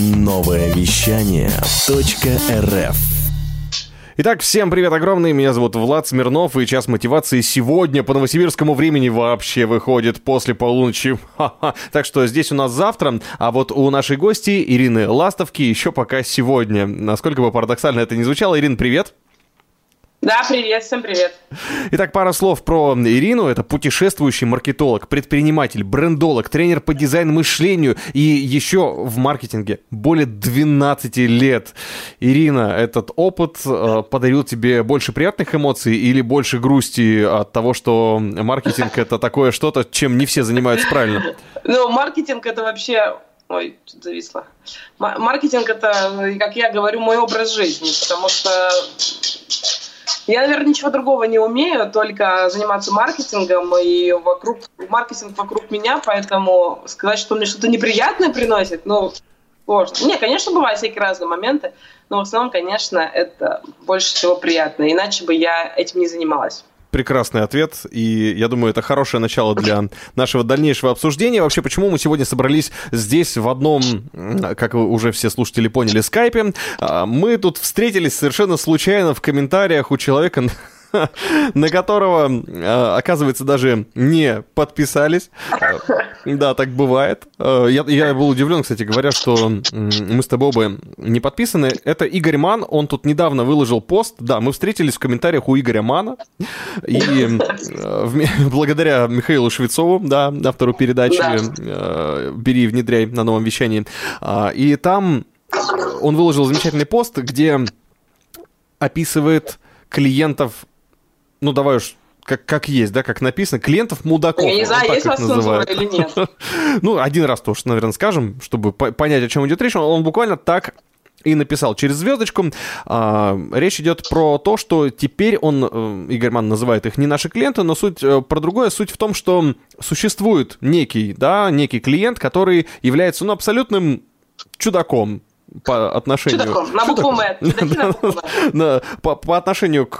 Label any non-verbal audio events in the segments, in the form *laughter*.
Новое вещание .рф Итак, всем привет огромный, меня зовут Влад Смирнов, и час мотивации сегодня по новосибирскому времени вообще выходит после полуночи. *laughs* Так что здесь у нас завтра, а вот у нашей гости Ирины Ластовки еще пока сегодня. Насколько бы парадоксально это ни звучало, Ирин, привет! Да, привет, всем привет. Итак, пара слов про Ирину. Это путешествующий маркетолог, предприниматель, брендолог, тренер по дизайн-мышлению и еще в маркетинге более 12 лет. Ирина, этот опыт э, подарил тебе больше приятных эмоций или больше грусти от того, что маркетинг это такое что-то, чем не все занимаются правильно? Ну, маркетинг это вообще Ой, тут зависло. Маркетинг это, как я говорю, мой образ жизни, потому что я, наверное, ничего другого не умею, только заниматься маркетингом и вокруг маркетинг вокруг меня, поэтому сказать, что мне что-то неприятное приносит, ну, сложно. Не, конечно, бывают всякие разные моменты, но в основном, конечно, это больше всего приятно, иначе бы я этим не занималась прекрасный ответ, и я думаю, это хорошее начало для нашего дальнейшего обсуждения. Вообще, почему мы сегодня собрались здесь в одном, как уже все слушатели поняли, скайпе. А, мы тут встретились совершенно случайно в комментариях у человека, *laughs* на которого, а, оказывается, даже не подписались. Да, так бывает. А, я, я был удивлен, кстати говоря, что мы с тобой оба не подписаны. Это Игорь Ман, он тут недавно выложил пост. Да, мы встретились в комментариях у Игоря Мана. И а, *laughs* благодаря Михаилу Швецову, да, автору передачи «Бери и внедряй» на новом вещании. И там он выложил замечательный пост, где описывает клиентов ну давай уж как, как есть, да, как написано, клиентов мудаков. Я не знаю, есть у вас цензура или нет. *laughs* ну, один раз тоже, наверное, скажем, чтобы понять, о чем идет речь. Он буквально так и написал через звездочку. А, речь идет про то, что теперь он, э, Игорь Ман называет их не наши клиенты, но суть э, про другое. Суть в том, что существует некий, да, некий клиент, который является, ну, абсолютным чудаком, по отношению... *laughs* По, по отношению к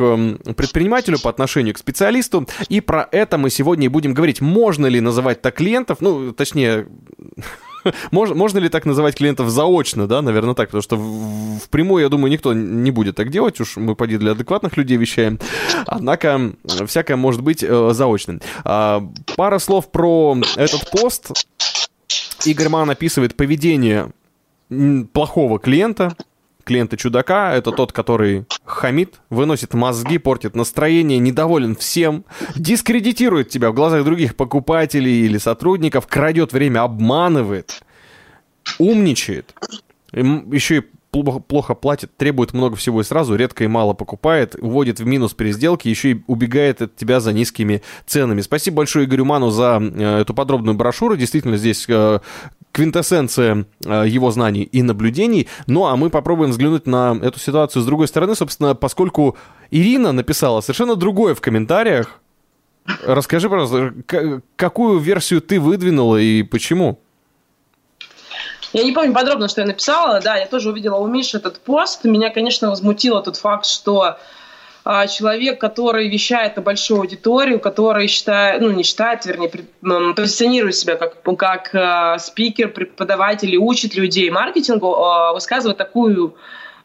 предпринимателю, по отношению к специалисту. И про это мы сегодня и будем говорить. Можно ли называть так клиентов, ну, точнее, *laughs* можно, можно ли так называть клиентов заочно, да, наверное, так, потому что в, в прямую, я думаю, никто не будет так делать, уж мы поди для адекватных людей вещаем. Однако, всякое может быть э, заочным. А, пара слов про этот пост. Игорь Ман описывает поведение плохого клиента, клиента-чудака, это тот, который хамит, выносит мозги, портит настроение, недоволен всем, дискредитирует тебя в глазах других покупателей или сотрудников, крадет время, обманывает, умничает, еще и плохо платит, требует много всего и сразу, редко и мало покупает, уводит в минус при сделке, еще и убегает от тебя за низкими ценами. Спасибо большое Игорю Ману за э, эту подробную брошюру. Действительно, здесь э, квинтэссенция э, его знаний и наблюдений. Ну, а мы попробуем взглянуть на эту ситуацию с другой стороны, собственно, поскольку Ирина написала совершенно другое в комментариях. Расскажи, пожалуйста, какую версию ты выдвинула и почему? Я не помню подробно, что я написала. Да, я тоже увидела у Миши этот пост. Меня, конечно, возмутило тот факт, что а, человек, который вещает на большую аудиторию, который считает, ну не считает, вернее, позиционирует себя как, как э, спикер, преподаватель и учит людей маркетингу, э, высказывает такую,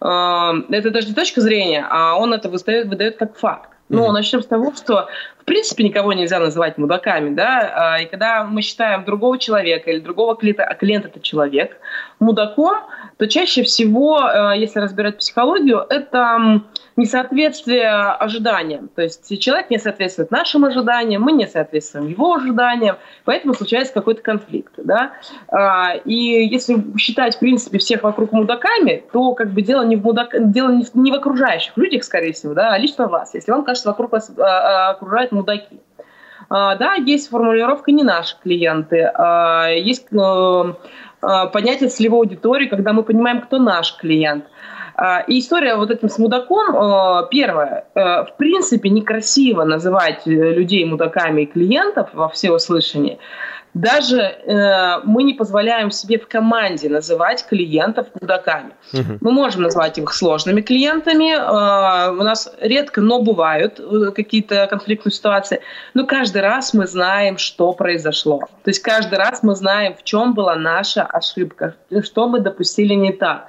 э, это даже не точка зрения, а он это выдает, выдает как факт. Ну, начнем с того, что в принципе никого нельзя называть мудаками, да, и когда мы считаем другого человека или другого клиента, а клиент это человек, мудаком, то чаще всего, если разбирать психологию, это несоответствие ожиданиям. То есть человек не соответствует нашим ожиданиям, мы не соответствуем его ожиданиям, поэтому случается какой-то конфликт. Да? А, и если считать, в принципе, всех вокруг мудаками, то как бы дело не в, мудак... дело не в, не в окружающих людях, скорее всего, да, а лично вас, если вам кажется, вокруг вас а, а, окружают мудаки. Да, есть формулировка «не наши клиенты», есть э, понятие целевой аудитории, когда мы понимаем, кто наш клиент – а, и история вот этим с мудаком, а, первое, э, в принципе, некрасиво называть э, людей мудаками и клиентов во всеуслышании. Даже э, мы не позволяем себе в команде называть клиентов мудаками. Угу. Мы можем назвать их сложными клиентами. Э, у нас редко, но бывают э, какие-то конфликтные ситуации. Но каждый раз мы знаем, что произошло. То есть каждый раз мы знаем, в чем была наша ошибка, что мы допустили не так.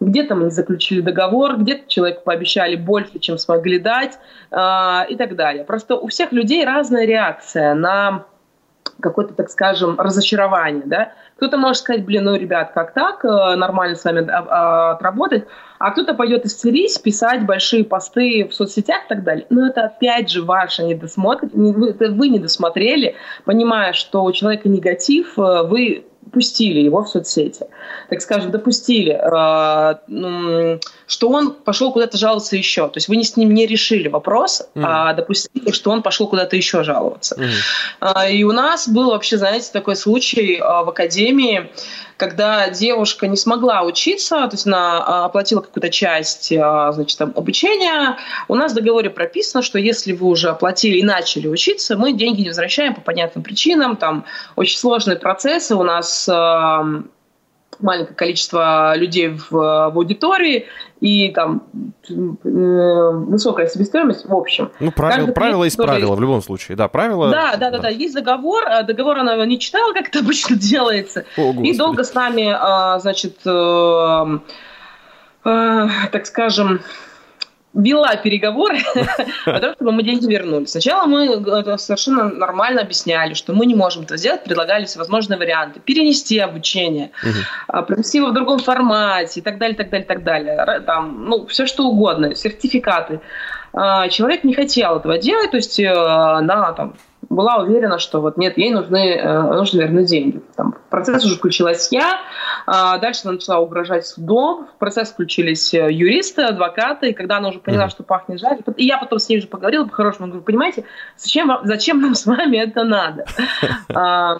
Где-то мы не заключили договор, где-то человеку пообещали больше, чем смогли дать э, и так далее. Просто у всех людей разная реакция на какое-то, так скажем, разочарование, да. Кто-то может сказать, блин, ну, ребят, как так, э, нормально с вами а, отработать, а кто-то пойдет истерить, писать большие посты в соцсетях и так далее. Но это опять же ваше недосмотр, вы не досмотрели, понимая, что у человека негатив, э, вы пустили его в соцсети, так скажем, допустили, э, что он пошел куда-то жаловаться еще. То есть вы не с ним не решили вопрос, mm. а допустили, что он пошел куда-то еще жаловаться. Mm. И у нас был вообще, знаете, такой случай э, в академии, когда девушка не смогла учиться, то есть она оплатила какую-то часть значит, там, обучения, у нас в договоре прописано, что если вы уже оплатили и начали учиться, мы деньги не возвращаем по понятным причинам, там очень сложные процессы, у нас маленькое количество людей в, в аудитории и там э, высокая себестоимость в общем. Ну, правило, правило есть который... правило в любом случае, да, правило. Да, да, да, да, есть договор, а договор она не читала, как это обычно *laughs* делается, О, и долго с нами, а, значит, э, э, так скажем, вела переговоры *laughs* о том, чтобы мы деньги вернули. Сначала мы это совершенно нормально объясняли, что мы не можем это сделать, предлагали всевозможные варианты. Перенести обучение, угу. провести его в другом формате и так далее, так далее, так далее. Там, ну, все что угодно, сертификаты. А, человек не хотел этого делать, то есть э, там была уверена, что вот нет, ей нужны, э, нужно вернуть деньги. Там, в процесс уже включилась я, а дальше она начала угрожать судом, в процесс включились э, юристы, адвокаты, и когда она уже поняла, mm-hmm. что пахнет жарь, и я потом с ней уже поговорила по-хорошему, говорю, понимаете, зачем, зачем нам с вами это надо? *laughs* А,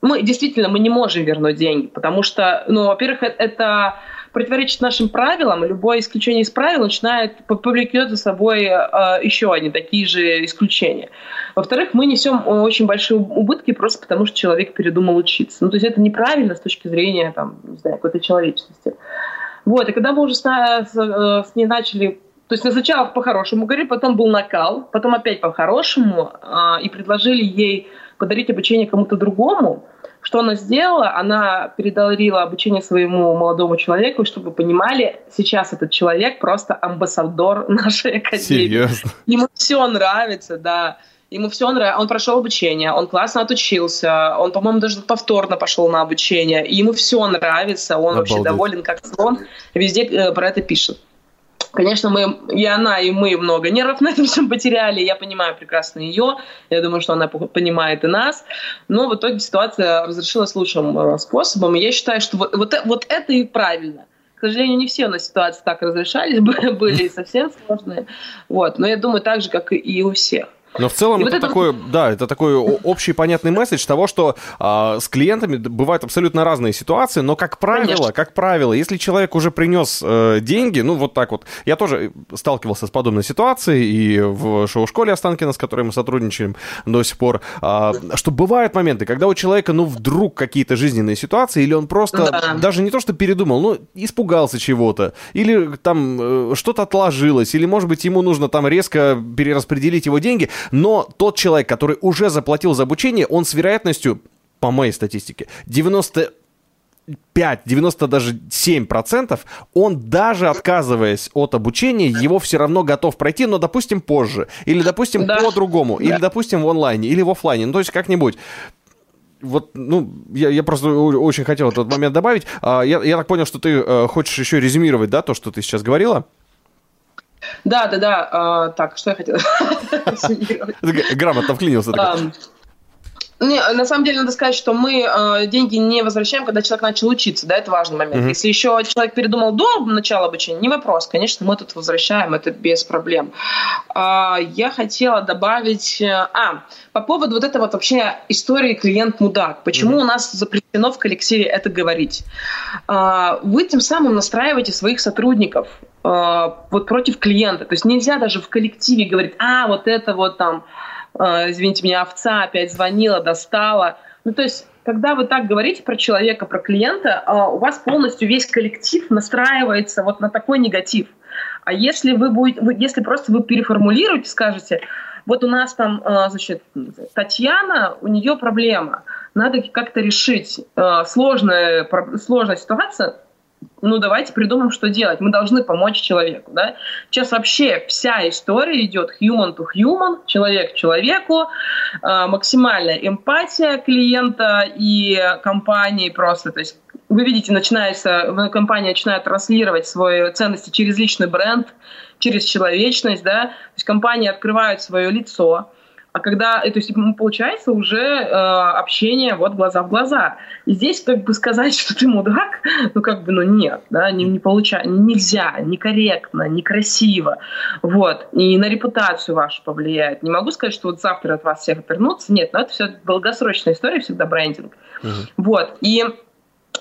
мы действительно мы не можем вернуть деньги, потому что, ну, во-первых, это противоречит нашим правилам, любое исключение из правил начинает повлекет за собой э, еще одни такие же исключения. Во-вторых, мы несем очень большие убытки просто потому, что человек передумал учиться. Ну, то есть это неправильно с точки зрения, там, не знаю, какой-то человечности. Вот, и когда мы уже с, с, э, с ней начали то есть сначала по-хорошему говорили, потом был накал, потом опять по-хорошему, э, и предложили ей подарить обучение кому-то другому, что она сделала? Она передарила обучение своему молодому человеку, чтобы вы понимали, сейчас этот человек просто амбассадор *laughs* нашей академии. Серьезно? Ему все нравится, да. Ему все нравится. Он прошел обучение, он классно отучился, он, по-моему, даже повторно пошел на обучение. И ему все нравится, он Обалдеть. вообще доволен, как слон. Везде э, про это пишет. Конечно, мы, и она, и мы много нервов на этом всем потеряли. Я понимаю прекрасно ее. Я думаю, что она понимает и нас. Но в итоге ситуация разрешилась лучшим э, способом. Я считаю, что вот, вот, вот это и правильно. К сожалению, не все на ситуации так разрешались, *laughs* были совсем сложные. Вот. Но я думаю, так же, как и у всех. Но в целом это, вот такой, да, это такой общий понятный месседж того, что а, с клиентами бывают абсолютно разные ситуации, но как правило, Конечно. как правило, если человек уже принес э, деньги, ну вот так вот, я тоже сталкивался с подобной ситуацией и в шоу-школе Останкина, с которой мы сотрудничаем до сих пор, а, что бывают моменты, когда у человека, ну вдруг какие-то жизненные ситуации, или он просто да. даже не то что передумал, ну испугался чего-то, или там э, что-то отложилось, или может быть ему нужно там резко перераспределить его деньги, но тот человек, который уже заплатил за обучение, он с вероятностью, по моей статистике, 90 5, 90 даже 7 процентов, он даже отказываясь от обучения, его все равно готов пройти, но, допустим, позже. Или, допустим, да. по-другому. Да. Или, допустим, в онлайне. Или в офлайне. Ну, то есть как-нибудь вот, ну, я, я просто очень хотел этот момент добавить. А, я, я так понял, что ты э, хочешь еще резюмировать, да, то, что ты сейчас говорила? Да, да, да. А, так, что я хотела? *laughs* Грамотно вклинился. Не, на самом деле надо сказать, что мы э, деньги не возвращаем, когда человек начал учиться, да, это важный момент. Mm-hmm. Если еще человек передумал до начала обучения, не вопрос, конечно, мы тут возвращаем, это без проблем. Э, я хотела добавить, э, а, по поводу вот этой вот вообще истории клиент-мудак, почему mm-hmm. у нас запрещено в коллективе это говорить? Э, вы тем самым настраиваете своих сотрудников э, вот против клиента, то есть нельзя даже в коллективе говорить, а, вот это вот там Э, извините меня, овца опять звонила, достала. Ну, то есть, когда вы так говорите про человека, про клиента, а, у вас полностью весь коллектив настраивается вот на такой негатив. А если вы будете, если просто вы переформулируете, скажете, вот у нас там, значит, Татьяна, у нее проблема, надо как-то решить. Сложная, сложная ситуация, ну давайте придумаем, что делать. Мы должны помочь человеку. Да? Сейчас вообще вся история идет human to human, человек к человеку, э, максимальная эмпатия клиента и компании просто. То есть вы видите, начинается, компания начинает транслировать свои ценности через личный бренд, через человечность, да, то есть компании открывают свое лицо, а когда, то есть получается уже э, общение вот глаза в глаза. И здесь как бы сказать, *laughs* что ты мудак, ну как бы, ну нет, да, не, не получается, нельзя, некорректно, некрасиво, вот, и на репутацию вашу повлияет. Не могу сказать, что вот завтра от вас всех отвернуться, нет, но это все долгосрочная история, всегда брендинг. Угу. Вот, и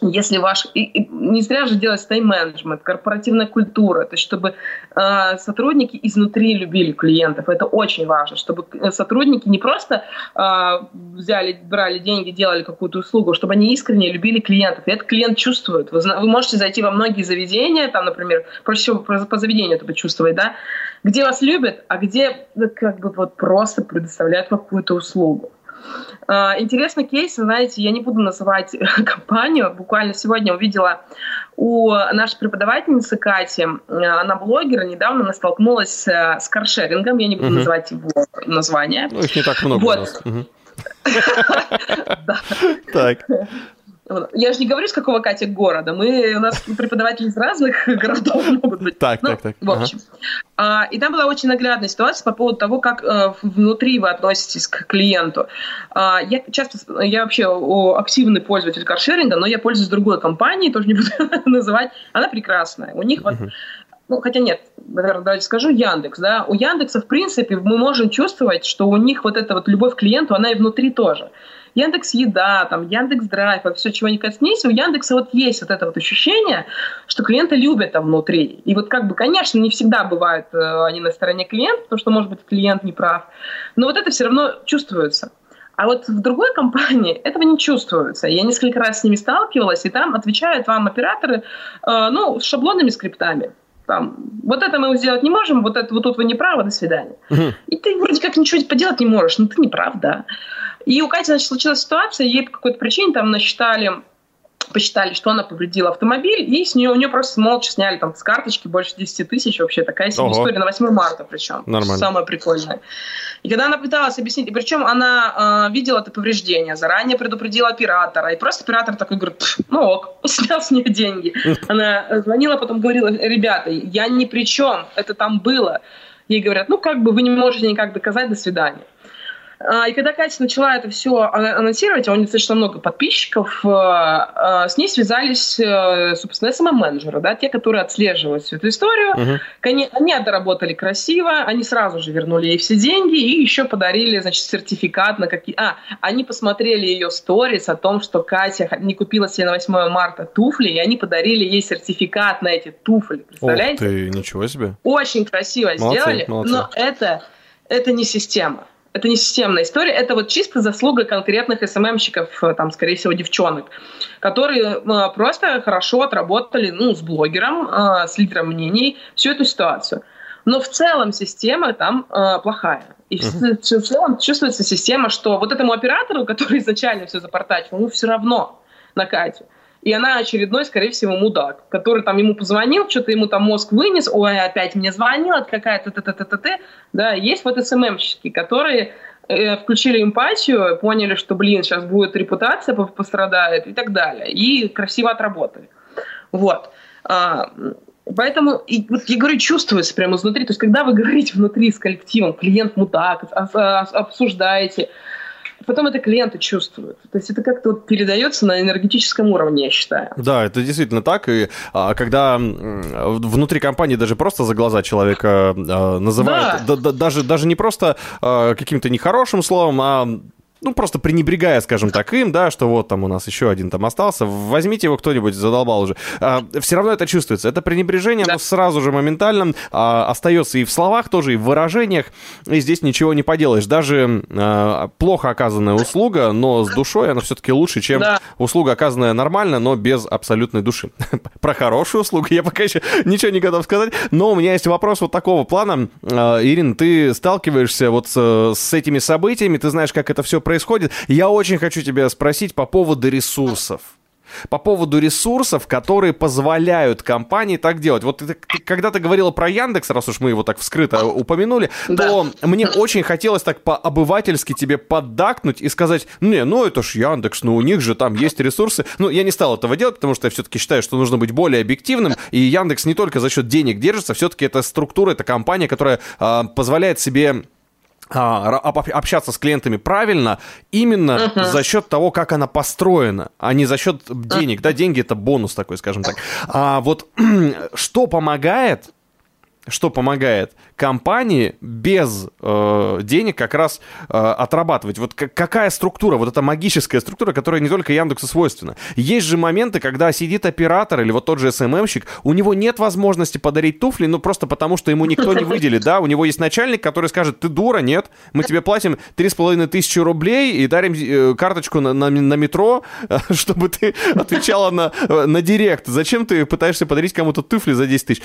если ваш... И, и не зря же делать тайм-менеджмент, корпоративная культура, то есть чтобы э, сотрудники изнутри любили клиентов. Это очень важно, чтобы сотрудники не просто э, взяли, брали деньги, делали какую-то услугу, чтобы они искренне любили клиентов. И этот клиент чувствует. Вы, вы можете зайти во многие заведения, там, например, проще всего по, заведению это почувствовать, да, где вас любят, а где как бы вот просто предоставляют какую-то услугу. А, интересный кейс, знаете, я не буду называть *laughs* компанию. Буквально сегодня увидела у нашей преподавательницы Кати, она блогер, недавно она столкнулась с каршерингом, я не буду угу. называть его название. Ну, их не так много вот. *laughs* Так. Я же не говорю, с какого Катя города. Мы, у нас преподаватели из разных *laughs* городов могут быть. Так, ну, так, так. В общем. Ага. А, и там была очень наглядная ситуация по поводу того, как а, внутри вы относитесь к клиенту. А, я часто, я вообще активный пользователь каршеринга, но я пользуюсь другой компанией, тоже не буду *laughs* называть. Она прекрасная. У них вот ну, хотя нет, наверное, давайте скажу, Яндекс, да, у Яндекса, в принципе, мы можем чувствовать, что у них вот эта вот любовь к клиенту, она и внутри тоже. Яндекс Еда, там, Яндекс Драйв, вот все, чего не коснись, у Яндекса вот есть вот это вот ощущение, что клиенты любят там внутри. И вот как бы, конечно, не всегда бывает э, они на стороне клиента, потому что, может быть, клиент не прав, но вот это все равно чувствуется. А вот в другой компании *laughs* этого не чувствуется. Я несколько раз с ними сталкивалась, и там отвечают вам операторы, э, ну, с шаблонными скриптами там, вот это мы сделать не можем, вот это вот тут вы не правы, до свидания. Угу. И ты вроде как ничего поделать не можешь, но ты не прав, да. И у Кати, значит, случилась ситуация, ей по какой-то причине там насчитали посчитали, что она повредила автомобиль, и с нее, у нее просто молча сняли там с карточки больше 10 тысяч вообще. Такая себе Ого. история на 8 марта причем. Нормально. Самое прикольное. И когда она пыталась объяснить, и причем она э, видела это повреждение, заранее предупредила оператора, и просто оператор такой говорит, ну ок, *laughs* снял с нее деньги. *laughs* Она звонила, потом говорила, ребята, я ни при чем, это там было. Ей говорят, ну как бы вы не можете никак доказать, до свидания. А, и когда Катя начала это все анонсировать, а у нее достаточно много подписчиков, э, э, с ней связались, э, собственно, СММ-менеджеры, да, те, которые отслеживают всю эту историю. Угу. Они, они отработали красиво, они сразу же вернули ей все деньги и еще подарили, значит, сертификат на какие... А, они посмотрели ее сторис о том, что Катя не купила себе на 8 марта туфли, и они подарили ей сертификат на эти туфли. Представляете? Ух ты, ничего себе. Очень красиво молодцы, сделали, молодцы. но это, это не система это не системная история, это вот чисто заслуга конкретных СММщиков, э, там, скорее всего, девчонок, которые э, просто хорошо отработали, ну, с блогером, э, с лидером мнений всю эту ситуацию. Но в целом система там э, плохая. И uh-huh. в, в целом чувствуется система, что вот этому оператору, *laughs* который изначально все запортачил, ему все равно на Катю и она очередной, скорее всего, мудак, который там ему позвонил, что-то ему там мозг вынес, ой, опять мне звонила какая-то т-т-т-т-т. Да, есть вот СММщики, которые э, включили эмпатию, поняли, что, блин, сейчас будет репутация пострадает и так далее, и красиво отработали. Вот. А, Поэтому, и, вот я говорю, чувствуется прямо изнутри. То есть, когда вы говорите внутри с коллективом, клиент мудак, обсуждаете, потом это клиенты чувствуют. То есть это как-то вот передается на энергетическом уровне, я считаю. Да, это действительно так. И а, когда внутри компании даже просто за глаза человека а, называют, да. да, да, даже, даже не просто а, каким-то нехорошим словом, а ну, просто пренебрегая, скажем так, им, да, что вот там у нас еще один там остался, возьмите его кто-нибудь, задолбал уже. А, все равно это чувствуется. Это пренебрежение, да. оно сразу же моментально а, остается и в словах тоже, и в выражениях, и здесь ничего не поделаешь. Даже а, плохо оказанная услуга, но с душой, она все-таки лучше, чем да. услуга, оказанная нормально, но без абсолютной души. *laughs* Про хорошую услугу я пока еще ничего не готов сказать, но у меня есть вопрос вот такого плана. А, Ирина, ты сталкиваешься вот с, с этими событиями, ты знаешь, как это все происходит. Я очень хочу тебя спросить по поводу ресурсов по поводу ресурсов, которые позволяют компании так делать. Вот ты, ты, когда ты говорила про Яндекс, раз уж мы его так вскрыто упомянули, да. то мне очень хотелось так по-обывательски тебе поддакнуть и сказать, не, ну это ж Яндекс, ну у них же там есть ресурсы. Ну, я не стал этого делать, потому что я все-таки считаю, что нужно быть более объективным, и Яндекс не только за счет денег держится, все-таки это структура, это компания, которая э, позволяет себе общаться с клиентами правильно именно uh-huh. за счет того, как она построена, а не за счет денег. Uh-huh. Да, деньги это бонус такой, скажем так. А вот *clears throat* что помогает что помогает компании без э, денег как раз э, отрабатывать. Вот какая структура, вот эта магическая структура, которая не только Яндексу свойственна. Есть же моменты, когда сидит оператор или вот тот же СММщик, у него нет возможности подарить туфли, ну просто потому, что ему никто не выделит, да, у него есть начальник, который скажет, ты дура, нет, мы тебе платим три с половиной тысячи рублей и дарим э, карточку на, на, на метро, *laughs* чтобы ты отвечала на, э, на директ. Зачем ты пытаешься подарить кому-то туфли за 10 тысяч?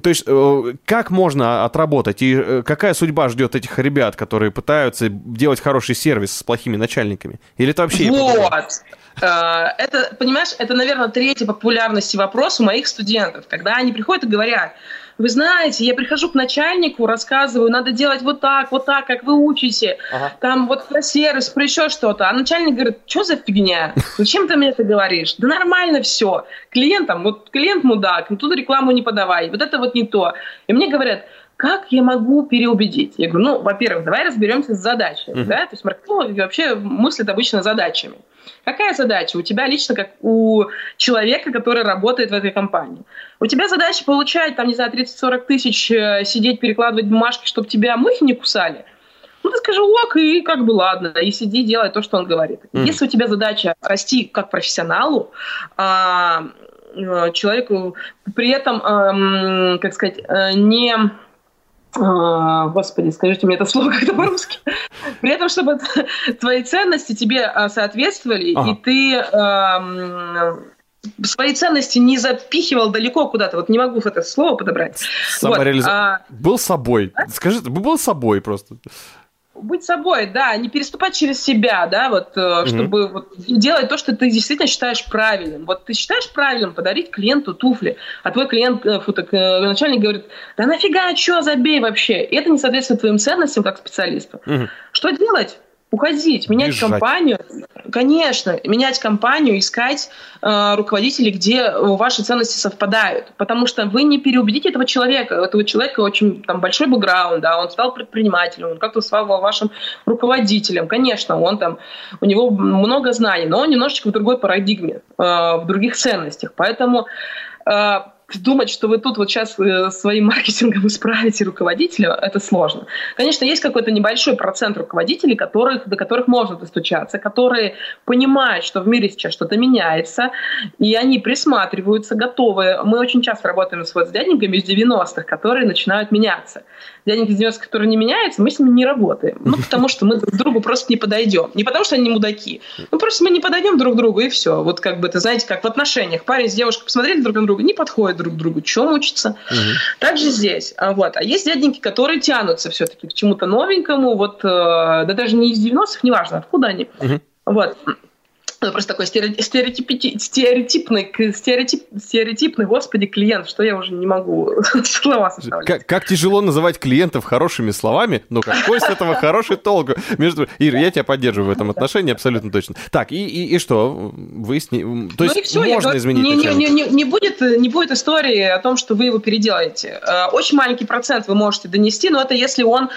То есть, э, как можно отработать и э, какая судьба ждет этих ребят, которые пытаются делать хороший сервис с плохими начальниками? Или это вообще... Вот. Э, это, понимаешь, это, наверное, третий популярности вопрос у моих студентов, когда они приходят и говорят, вы знаете, я прихожу к начальнику, рассказываю, надо делать вот так, вот так, как вы учите, ага. там вот про сервис, про еще что-то. А начальник говорит, что за фигня? Зачем ты мне это говоришь? Да нормально все. Клиентам, вот клиент мудак, ну тут рекламу не подавай, вот это вот не то. И мне говорят, как я могу переубедить? Я говорю, ну, во-первых, давай разберемся с задачей. Uh-huh. Да? То есть маркетолог вообще мыслит обычно задачами. Какая задача у тебя лично, как у человека, который работает в этой компании? У тебя задача получать, там, не знаю, 30-40 тысяч, э, сидеть, перекладывать бумажки, чтобы тебя мухи не кусали? Ну, ты скажи, ок, и как бы ладно, и сиди, делай то, что он говорит. Mm. Если у тебя задача расти как профессионалу, а, э, человеку при этом, а, как сказать, э, не а, господи, скажите мне это слово *laughs* как-то по-русски. При этом, чтобы *laughs* твои ценности тебе соответствовали, ага. и ты э, свои ценности не запихивал далеко куда-то. Вот не могу это слово подобрать. Самореализа... Вот, а... Был собой. А? Скажи, был собой просто быть собой, да, не переступать через себя, да, вот, mm-hmm. чтобы вот, делать то, что ты действительно считаешь правильным. Вот ты считаешь правильным подарить клиенту туфли, а твой клиент, э, фу, так, э, начальник говорит, да нафига, что, забей вообще. И это не соответствует твоим ценностям как специалисту. Mm-hmm. Что делать? Уходить, менять Бежать. компанию, конечно, менять компанию, искать э, руководителей, где ваши ценности совпадают, потому что вы не переубедите этого человека, у этого человека очень там большой бэкграунд, да, он стал предпринимателем, он как-то стал вашим руководителем, конечно, он там, у него много знаний, но он немножечко в другой парадигме, э, в других ценностях, поэтому э, думать, что вы тут вот сейчас э, своим *laughs* маркетингом исправите руководителя, это сложно. Конечно, есть какой-то небольшой процент руководителей, которых, до которых можно достучаться, которые понимают, что в мире сейчас что-то меняется, и они присматриваются, готовы. Мы очень часто работаем с, вот, с дяденьками из 90-х, которые начинают меняться. Дяденьки из 90-х, которые не меняются, мы с ними не работаем. Ну, потому что мы друг другу просто не подойдем. Не потому что они мудаки. Ну, просто мы не подойдем друг другу, и все. Вот как бы, это знаете, как в отношениях. Парень с девушкой посмотрели друг на друга, не подходит друг другу, чем учиться. Угу. Также здесь. А, вот. А есть дяденьки, которые тянутся все-таки к чему-то новенькому, вот, э, да даже не из 90-х, неважно, откуда они. Угу. Вот. Это просто такой стереотип, стереотипный, стереотип, стереотипный, господи, клиент, что я уже не могу *laughs* слова составлять. Как, как тяжело называть клиентов хорошими словами, но какой с этого хороший толк? Между... Ир, я тебя поддерживаю в этом отношении абсолютно точно. Так, и, и, и что? Вы с ней... То есть ну все, можно я, изменить не, не, не, не, будет, не будет истории о том, что вы его переделаете. Э, очень маленький процент вы можете донести, но это если он э,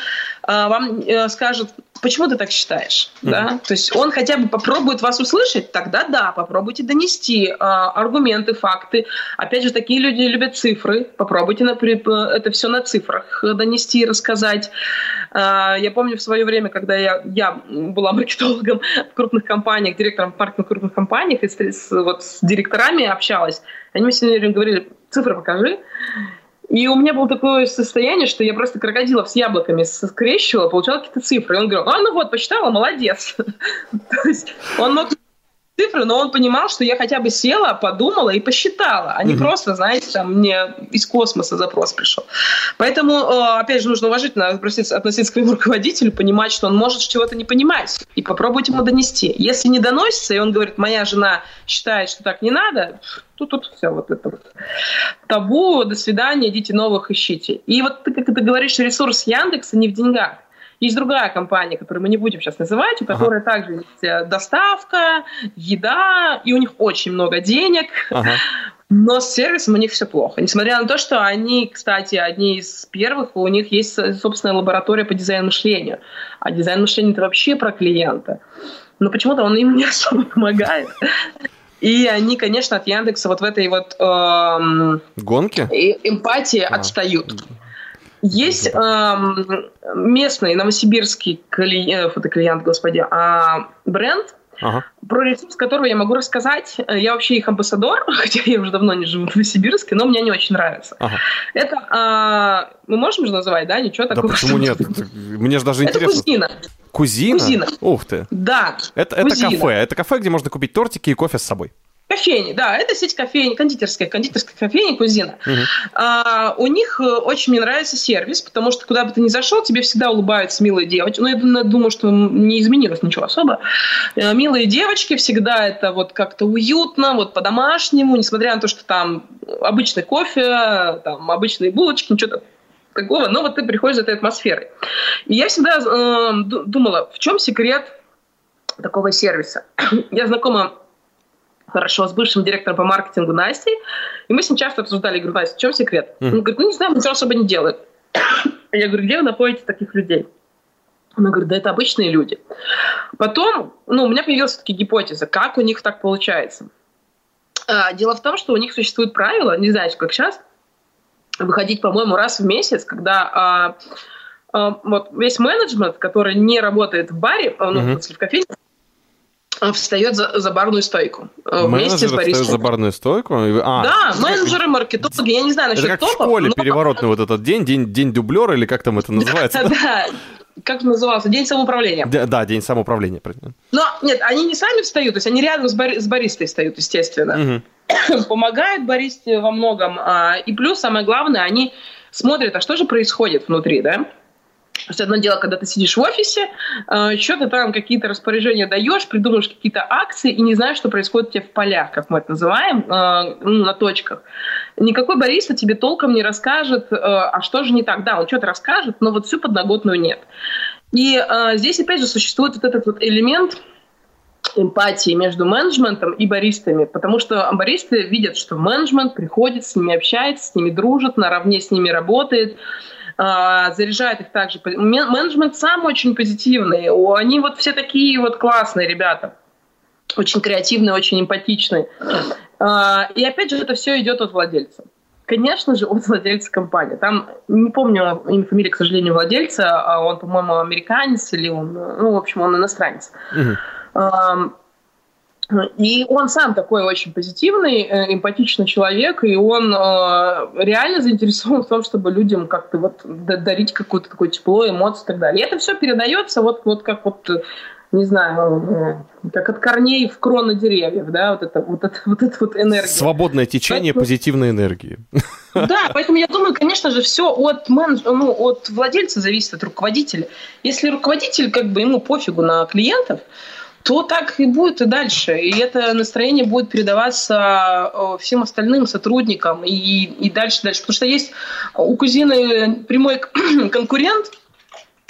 вам э, скажет, почему ты так считаешь? Mm-hmm. Да? То есть он хотя бы попробует вас услышать, тогда да, попробуйте донести э, аргументы, факты. Опять же, такие люди любят цифры. Попробуйте например, это все на цифрах донести и рассказать. Э, я помню в свое время, когда я, я была маркетологом в крупных компаниях, директором маркетинга в крупных компаниях, и с, вот, с директорами общалась, они мне все время говорили, цифры покажи. И у меня было такое состояние, что я просто крокодилов с яблоками скрещивала, получала какие-то цифры. И он говорил, а, ну вот, посчитала, молодец. *laughs* То есть он мог цифры, но он понимал, что я хотя бы села, подумала и посчитала, а не угу. просто, знаете, там мне из космоса запрос пришел. Поэтому, э, опять же, нужно уважительно относиться, относиться к своему руководителю, понимать, что он может чего-то не понимать, и попробовать ему донести. Если не доносится, и он говорит, моя жена считает, что так не надо, тут, тут все вот это вот. Табу, до свидания, идите новых ищите. И вот ты, как ты говоришь, ресурс Яндекса не в деньгах. Есть другая компания, которую мы не будем сейчас называть, у которой ага. также есть э, доставка, еда, и у них очень много денег. Ага. Но с сервисом у них все плохо. Несмотря на то, что они, кстати, одни из первых, у них есть собственная лаборатория по дизайну мышлению. А дизайн мышления это вообще про клиента. Но почему-то он им *laughs* не особо помогает. И они, конечно, от Яндекса вот в этой вот эм, гонке эмпатии а. отстают. Есть э, местный новосибирский клиент, э, фотоклиент, господи, а бренд, ага. про ресурс которого я могу рассказать. Я вообще их амбассадор, *laughs* хотя я уже давно не живу в Новосибирске, но мне не очень нравится. Ага. Это, а, мы можем же называть, да? Ничего такого. Да почему *laughs* нет? Мне же даже интересно. Это кузина. Кузина? Кузина. Ух ты. Да. Это, это кафе. Это кафе, где можно купить тортики и кофе с собой. Кофейни, да, это сеть кофейни, кондитерская, кондитерская кофейня Кузина. Uh-huh. А, у них э, очень мне нравится сервис, потому что куда бы ты ни зашел, тебе всегда улыбаются милые девочки. Ну, я думаю, что не изменилось ничего особо. Э, милые девочки всегда это вот как-то уютно, вот по-домашнему, несмотря на то, что там обычный кофе, там обычные булочки, ничего такого, но вот ты приходишь за этой атмосферой. И я всегда э, думала, в чем секрет такого сервиса. *clears throat* я знакома хорошо с бывшим директором по маркетингу Настей, и мы с ним часто обсуждали, говорю, Настя, в чем секрет? Он говорит, ну не знаю, ничего особо не делает. *coughs* Я говорю, где вы находите таких людей? Она говорит, да это обычные люди. Потом, ну, у меня появилась все-таки гипотеза, как у них так получается. А, дело в том, что у них существует правило, не знаю, как сейчас, выходить, по-моему, раз в месяц, когда а, а, вот весь менеджмент, который не работает в баре, ну, mm-hmm. в кофейне, встает за, за барную стойку. Э, вместе с за барную стойку? А, да, менеджеры, маркетологи, я не знаю насчет это как топов. в школе но... переворотный вот этот день, день, день дублера или как там это называется? *laughs* Да, как назывался? День самоуправления. Да, день самоуправления. Но нет, они не сами встают, то есть они рядом с, бар... с баристой встают, естественно. *coughs* Помогают баристе во многом. А, и плюс, самое главное, они смотрят, а что же происходит внутри, да? Есть одно дело, когда ты сидишь в офисе, э, что ты там какие-то распоряжения даешь, придумаешь какие-то акции и не знаешь, что происходит у тебя в полях, как мы это называем, э, ну, на точках. Никакой бариста тебе толком не расскажет, э, а что же не так. Да, он что-то расскажет, но вот всю подноготную нет. И здесь, опять же, существует вот этот вот элемент эмпатии между менеджментом и баристами, потому что баристы видят, что менеджмент приходит, с ними общается, с ними дружит, наравне с ними работает, а, заряжает их также. Менеджмент сам очень позитивный. Они вот все такие вот классные ребята. Очень креативные, очень эмпатичные. А, и опять же, это все идет от владельца. Конечно же, от владельца компании. Там, не помню имя, фамилия, к сожалению, владельца, а он, по-моему, американец или он, ну, в общем, он иностранец. Угу. И он сам такой очень позитивный, э, эмпатичный человек, и он э, реально заинтересован в том, чтобы людям как-то вот дарить какое-то такое тепло, эмоции и так далее. И это все передается вот, вот как вот не знаю, э, как от корней в кроны деревьев, да, вот это вот, это, вот, это вот энергия. Свободное течение поэтому... позитивной энергии. Да, поэтому я думаю, конечно же, все от, менедж... ну, от владельца зависит, от руководителя. Если руководитель, как бы ему пофигу на клиентов, то так и будет и дальше. И это настроение будет передаваться э, всем остальным сотрудникам и, и дальше, дальше. Потому что есть у кузины прямой *clears throat* конкурент,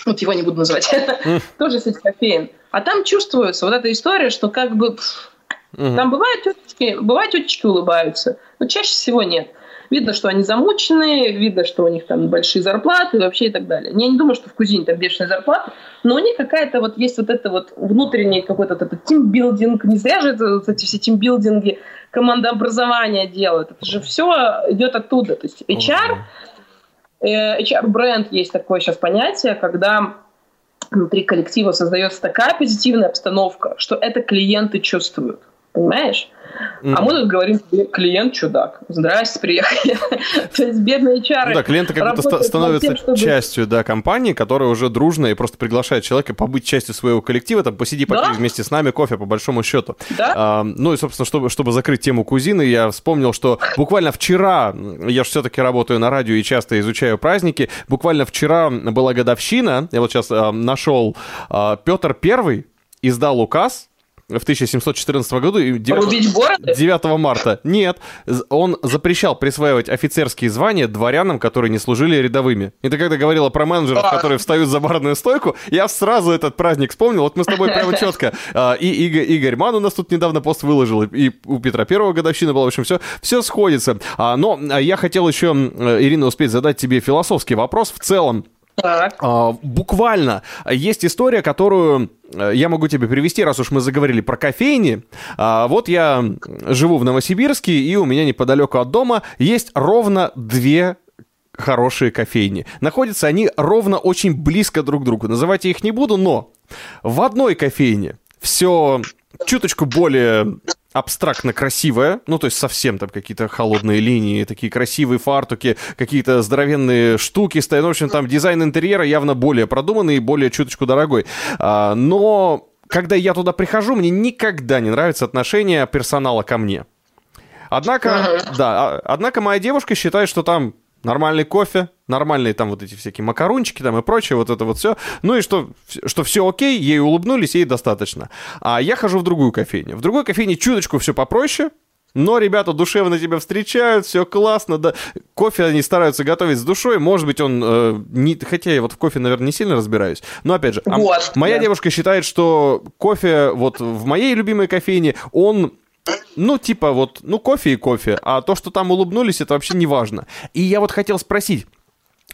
вот его не буду называть, *laughs* тоже сеть кофеин. А там чувствуется вот эта история, что как бы там бывают тетечки, бывают тетечки улыбаются, но чаще всего нет. Видно, что они замученные, видно, что у них там большие зарплаты вообще и так далее. Я не думаю, что в кузине так бешеная зарплата, но у них какая-то вот есть вот это вот внутренний какой-то этот тимбилдинг. Не зря же это, вот эти все тимбилдинги, командообразование делают. Это же все идет оттуда. То есть HR, э, HR-бренд есть такое сейчас понятие, когда внутри коллектива создается такая позитивная обстановка, что это клиенты чувствуют. Понимаешь? А мы тут говорим, клиент чудак. Здрасте, приехали. *laughs* То есть бедные чары. Ну да, клиенты как будто становятся тем, чтобы... частью да, компании, которая уже дружная и просто приглашает человека побыть частью своего коллектива, там, посиди, попей да? вместе с нами кофе, по большому счету. Да? А, ну и, собственно, чтобы, чтобы закрыть тему кузины, я вспомнил, что буквально вчера, я же все-таки работаю на радио и часто изучаю праздники, буквально вчера была годовщина, я вот сейчас а, нашел, а, Петр Первый издал указ, в 1714 году. 9, 9 марта. Нет, он запрещал присваивать офицерские звания дворянам, которые не служили рядовыми. И ты когда говорила про менеджеров, а. которые встают за барную стойку, я сразу этот праздник вспомнил. Вот мы с тобой прямо *laughs* четко. А, и Игорь, Игорь Ман у нас тут недавно пост выложил, и у Петра Первого годовщина была. В общем, все, все сходится. А, но я хотел еще, Ирина, успеть задать тебе философский вопрос в целом. Так. Буквально есть история, которую Э, я могу тебе привести, раз уж мы заговорили про кофейни. А, вот я живу в Новосибирске, и у меня неподалеку от дома есть ровно две хорошие кофейни. Находятся они ровно очень близко друг к другу. Называть я их не буду, но в одной кофейне все чуточку более абстрактно красивая, ну, то есть совсем там какие-то холодные линии, такие красивые фартуки, какие-то здоровенные штуки стоят. В общем, там дизайн интерьера явно более продуманный и более чуточку дорогой. А, но когда я туда прихожу, мне никогда не нравится отношение персонала ко мне. Однако, да, а, однако моя девушка считает, что там нормальный кофе, нормальные там вот эти всякие макарунчики там и прочее, вот это вот все. Ну и что, что все окей, ей улыбнулись, ей достаточно. А я хожу в другую кофейню. В другой кофейне чуточку все попроще, но ребята душевно тебя встречают, все классно, да. Кофе они стараются готовить с душой. Может быть, он э, не, хотя я вот в кофе, наверное, не сильно разбираюсь. Но опять же, вот, а, моя да. девушка считает, что кофе вот в моей любимой кофейне он ну, типа вот, ну, кофе и кофе, а то, что там улыбнулись, это вообще не важно. И я вот хотел спросить,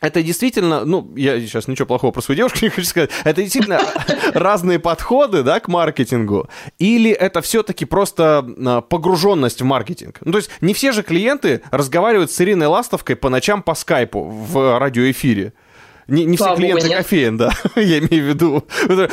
это действительно, ну, я сейчас ничего плохого про свою девушку не хочу сказать, это действительно *laughs* разные подходы, да, к маркетингу, или это все-таки просто а, погруженность в маркетинг? Ну, то есть не все же клиенты разговаривают с Ириной Ластовкой по ночам по скайпу в радиоэфире. Не, не все клиенты нет. кофеин, да, *laughs* я имею в виду.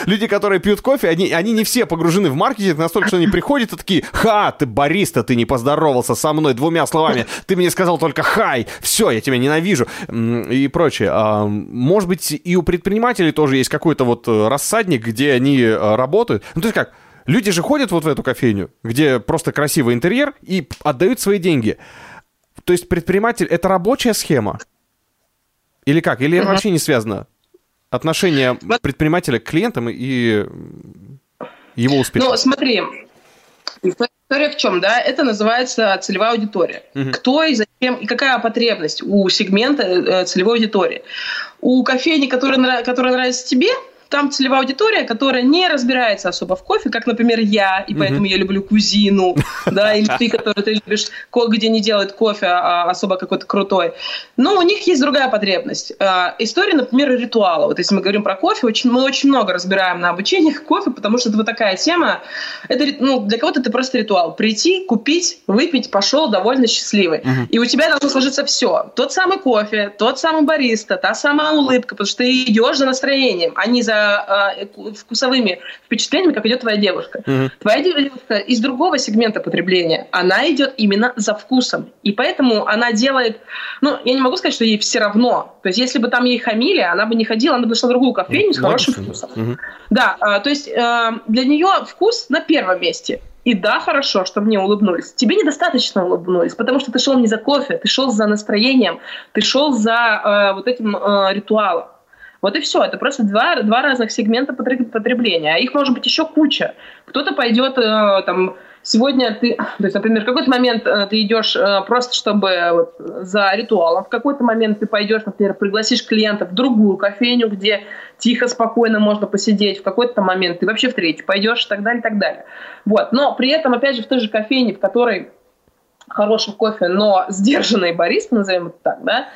Люди, которые пьют кофе, они, они не все погружены в маркетинг настолько, что они приходят и такие, ха, ты бариста, ты не поздоровался со мной двумя словами, ты мне сказал только хай, все, я тебя ненавижу и прочее. А, может быть, и у предпринимателей тоже есть какой-то вот э, рассадник, где они э, работают. Ну, то есть как, люди же ходят вот в эту кофейню, где просто красивый интерьер и отдают свои деньги. То есть предприниматель — это рабочая схема. Или как? Или угу. вообще не связано? Отношение предпринимателя к клиентам и его успех? Ну, смотри, история в чем, да? Это называется целевая аудитория. Угу. Кто и зачем, и какая потребность у сегмента э, целевой аудитории. У кофейни, которая, которая нравится тебе, там целевая аудитория, которая не разбирается особо в кофе, как, например, я, и поэтому я люблю кузину, *laughs* да, или ты, который ты любишь, где не делает кофе а особо какой-то крутой. Но у них есть другая потребность. А, история, например, ритуала. Вот если мы говорим про кофе, очень, мы очень много разбираем на обучениях кофе, потому что это вот такая тема. Это, ну, для кого-то это просто ритуал. Прийти, купить, выпить, пошел довольно счастливый. Mm-hmm. И у тебя должно сложиться все. Тот самый кофе, тот самый бариста, та самая улыбка, потому что ты идешь за настроением, а не за э, вкусовыми впечатлениями, как идет твоя девушка. Угу. Твоя девушка из другого сегмента потребления, она идет именно за вкусом. И поэтому она делает, ну, я не могу сказать, что ей все равно. То есть, если бы там ей хамили, она бы не ходила, она бы нашла другую кофейню с хорошим вкусом. Угу. Да, э, то есть э, для нее вкус на первом месте. И да, хорошо, что мне улыбнулись. Тебе недостаточно улыбнулись, потому что ты шел не за кофе, ты шел за настроением, ты шел за э, вот этим э, ритуалом. Вот и все. Это просто два, два разных сегмента потребления. А их может быть еще куча. Кто-то пойдет э, там сегодня ты, то есть, например, в какой-то момент э, ты идешь э, просто чтобы вот, за ритуалом, в какой-то момент ты пойдешь, например, пригласишь клиента в другую кофейню, где тихо, спокойно можно посидеть, в какой-то момент ты вообще в третью пойдешь и так далее, и так далее. Вот. Но при этом, опять же, в той же кофейне, в которой хороший кофе, но сдержанный бариста, назовем это так, да,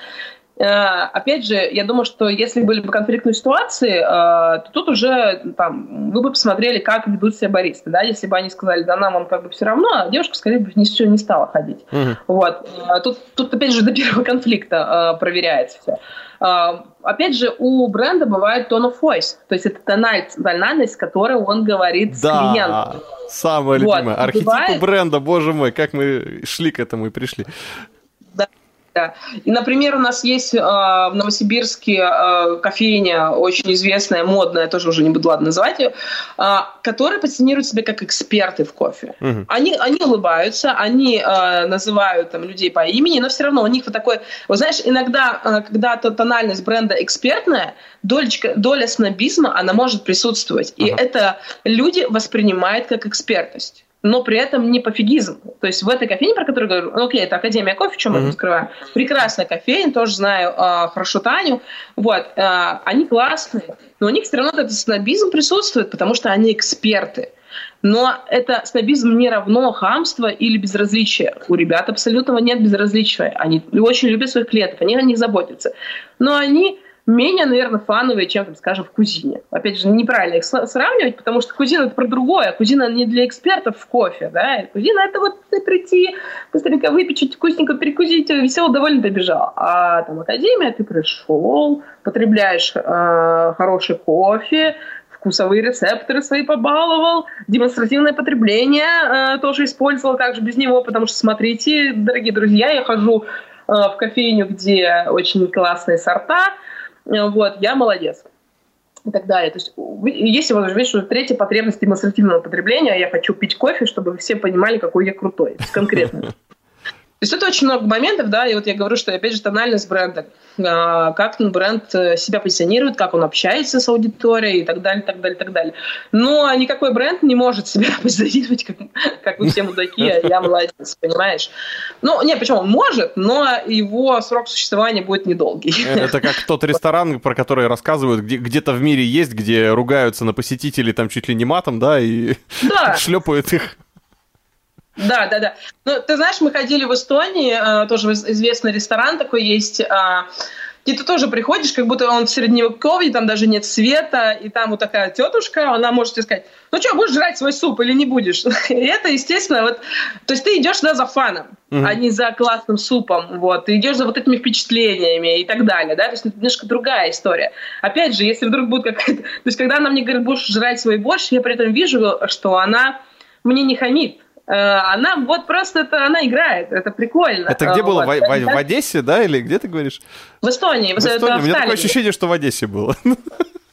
опять же, я думаю, что если были бы конфликтные ситуации, э, то тут уже там, вы бы посмотрели, как ведут себя баристы. Да? Если бы они сказали, да нам вам как бы все равно, а девушка, скорее бы, не, не стала ходить. Uh-huh. Вот. Э, тут, тут, опять же, до первого конфликта проверяется все. Опять же, у бренда бывает tone of voice, то есть это тональность, тональность, которой он говорит да, с клиентом. Самое вот. любимое. Архетип бывает... бренда, боже мой, как мы шли к этому и пришли. Да. И, например, у нас есть э, в Новосибирске э, кофейня, очень известная, модная, тоже уже не буду ладно называть ее, э, которая позиционирует себя как эксперты в кофе. Угу. Они, они улыбаются, они э, называют там, людей по имени, но все равно у них вот такой... Вот знаешь, иногда, э, когда тональность бренда экспертная, долечка, доля снобизма, она может присутствовать. Ага. И это люди воспринимают как экспертность но при этом не пофигизм. То есть в этой кофейне, про которую говорю, ну, окей, это Академия кофе, чем mm-hmm. мы открываем. Прекрасная кофейня, тоже знаю э, хорошо Таню. Вот, э, они классные, но у них все равно этот снобизм присутствует, потому что они эксперты. Но это снобизм не равно хамство или безразличие. У ребят абсолютного нет безразличия. Они очень любят своих клиентов, они о них заботятся. Но они менее, наверное, фановые, чем, там, скажем, в кузине. Опять же, неправильно их сравнивать, потому что кузина — это про другое. А кузина не для экспертов в кофе, да. Кузина — это вот прийти, быстренько выпить, чуть вкусненько перекусить, весело, довольно добежал. А там академия — ты пришел, потребляешь э, хороший кофе, вкусовые рецепторы свои побаловал, демонстративное потребление э, тоже использовал, как же без него, потому что, смотрите, дорогие друзья, я хожу э, в кофейню, где очень классные сорта, вот, я молодец и так далее. То есть, если вот видишь, что третья потребность демонстративного потребления, я хочу пить кофе, чтобы все понимали, какой я крутой, конкретно. То есть это очень много моментов, да, и вот я говорю, что опять же тональность бренда, а, как бренд э, себя позиционирует, как он общается с аудиторией и так далее, так далее, так далее. Но никакой бренд не может себя *laughs* позиционировать, как, как вы все мудаки, а я молодец, понимаешь? Ну, нет, почему он может, но его срок существования будет недолгий. Это как тот ресторан, про который рассказывают, где, где-то в мире есть, где ругаются на посетителей там чуть ли не матом, да, и да. *laughs* шлепают их. Да, да, да. Ну, ты знаешь, мы ходили в Эстонии, э, тоже известный ресторан такой есть, а, где ты тоже приходишь, как будто он в средневековье, там даже нет света, и там вот такая тетушка, она может тебе сказать, ну что, будешь жрать свой суп или не будешь? *laughs* И это, естественно, вот, то есть ты идешь да, за фаном, mm-hmm. а не за классным супом, вот, ты идешь за вот этими впечатлениями и так далее, да, то есть это немножко другая история. Опять же, если вдруг будет какая-то, то есть когда она мне говорит, будешь жрать свой борщ, я при этом вижу, что она мне не хамит, она вот просто это она играет, это прикольно. Это где было? Вот. В, в, в Одессе, да, или где ты говоришь? В Эстонии. В Эстонии. Это У меня такое ощущение, что в Одессе было.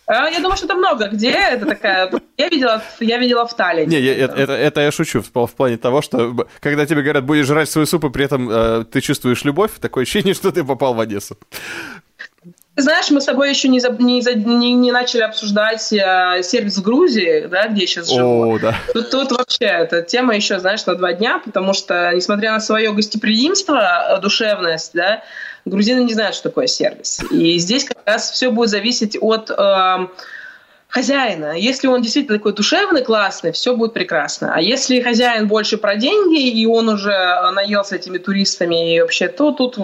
А, *laughs* я думаю, что это много где. Это такая... Я видела, я видела в Таллине. Не, я, это, это, это я шучу в, в плане того, что когда тебе говорят, будешь жрать свой суп, и при этом э, ты чувствуешь любовь, такое ощущение, *laughs* что ты попал в Одессу. Знаешь, мы с тобой еще не, не, не, не начали обсуждать э, сервис в Грузии, да, где я сейчас живу. О, да. Тут, тут вообще эта тема еще, знаешь, на два дня, потому что, несмотря на свое гостеприимство, э, душевность, да, грузины не знают, что такое сервис. И здесь как раз все будет зависеть от... Э, хозяина. Если он действительно такой душевный, классный, все будет прекрасно. А если хозяин больше про деньги, и он уже наелся этими туристами и вообще, то тут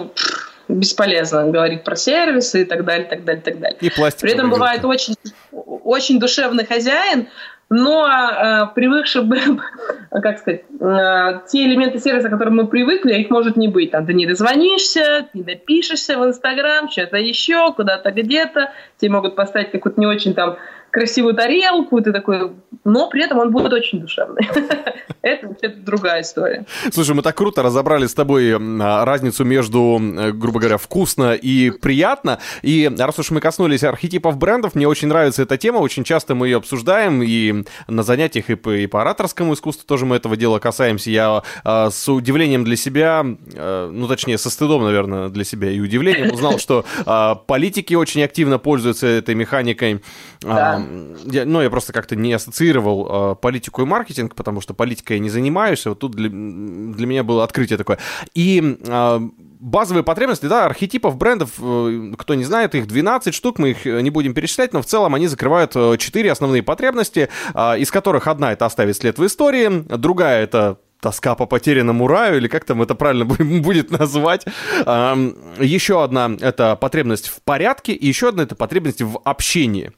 бесполезно говорить про сервисы и так далее, так далее, так далее. И. При этом бывает очень, очень душевный хозяин, но э, привыкший бы, *laughs* как сказать, э, те элементы сервиса, к которым мы привыкли, их может не быть. Там ты не дозвонишься, не допишешься в Инстаграм, что-то еще, куда-то где-то. Тебе могут поставить какую-то не очень там красивую тарелку, ты такой, но при этом он будет очень душевный. *laughs* Это вообще другая история. Слушай, мы так круто разобрали с тобой а, разницу между, э, грубо говоря, вкусно и приятно. И раз уж мы коснулись архетипов брендов, мне очень нравится эта тема, очень часто мы ее обсуждаем, и на занятиях, и по, и по ораторскому искусству тоже мы этого дела касаемся. Я э, с удивлением для себя, э, ну, точнее, со стыдом, наверное, для себя и удивлением узнал, что э, политики очень активно пользуются этой механикой. Да я, ну, я просто как-то не ассоциировал э, политику и маркетинг, потому что политикой я не занимаюсь, вот тут для, для меня было открытие такое. И э, базовые потребности, да, архетипов брендов, э, кто не знает, их 12 штук, мы их э, не будем перечислять, но в целом они закрывают 4 э, основные потребности, из которых одна это оставить след в истории, другая это тоска по потерянному раю, или как там это правильно *laughs* будет назвать. Еще одна — это потребность в порядке, и еще одна — это потребность в общении.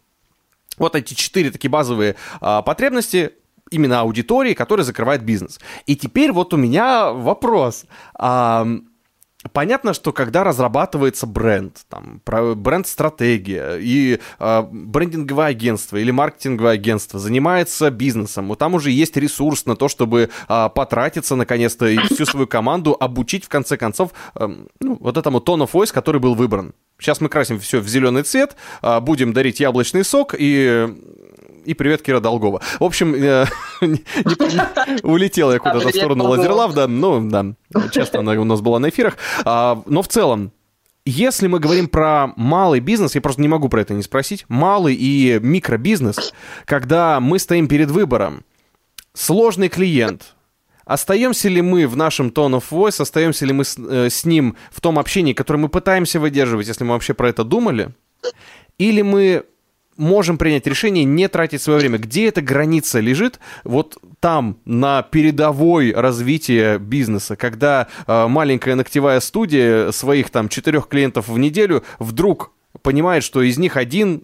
Вот эти четыре такие базовые а, потребности именно аудитории, которая закрывает бизнес. И теперь вот у меня вопрос. А, Понятно, что когда разрабатывается бренд, там, бренд-стратегия и э, брендинговое агентство или маркетинговое агентство занимается бизнесом, там уже есть ресурс на то, чтобы э, потратиться наконец-то и всю свою команду обучить в конце концов э, ну, вот этому tone of voice, который был выбран. Сейчас мы красим все в зеленый цвет, э, будем дарить яблочный сок и и привет, Кира Долгова. В общем, э, *laughs* *laughs* улетела я куда-то в сторону Лазерлав, да, ну, да, часто она у нас была на эфирах. А, но в целом, если мы говорим про малый бизнес, я просто не могу про это не спросить, малый и микробизнес, когда мы стоим перед выбором, сложный клиент, остаемся ли мы в нашем tone of voice, остаемся ли мы с, э, с ним в том общении, которое мы пытаемся выдерживать, если мы вообще про это думали, или мы можем принять решение не тратить свое время. Где эта граница лежит? Вот там, на передовой развития бизнеса, когда э, маленькая ногтевая студия своих там четырех клиентов в неделю вдруг понимает, что из них один,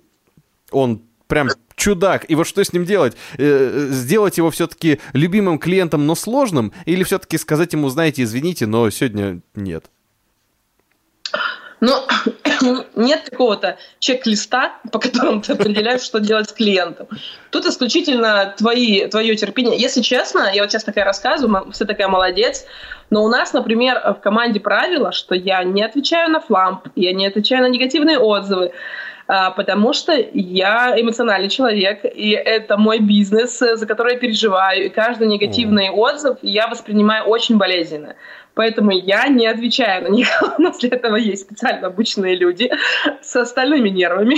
он прям чудак. И вот что с ним делать? Э, сделать его все-таки любимым клиентом, но сложным? Или все-таки сказать ему, знаете, извините, но сегодня нет? Но *coughs* нет какого-то чек-листа, по которому ты определяешь, что делать с клиентом. Тут исключительно твои, твое терпение. Если честно, я вот сейчас такая рассказываю, все такая молодец, но у нас, например, в команде правило, что я не отвечаю на фламп, я не отвечаю на негативные отзывы, потому что я эмоциональный человек, и это мой бизнес, за который я переживаю, и каждый негативный отзыв я воспринимаю очень болезненно. Поэтому я не отвечаю на них. *laughs* У нас для этого есть специально обученные люди с остальными нервами.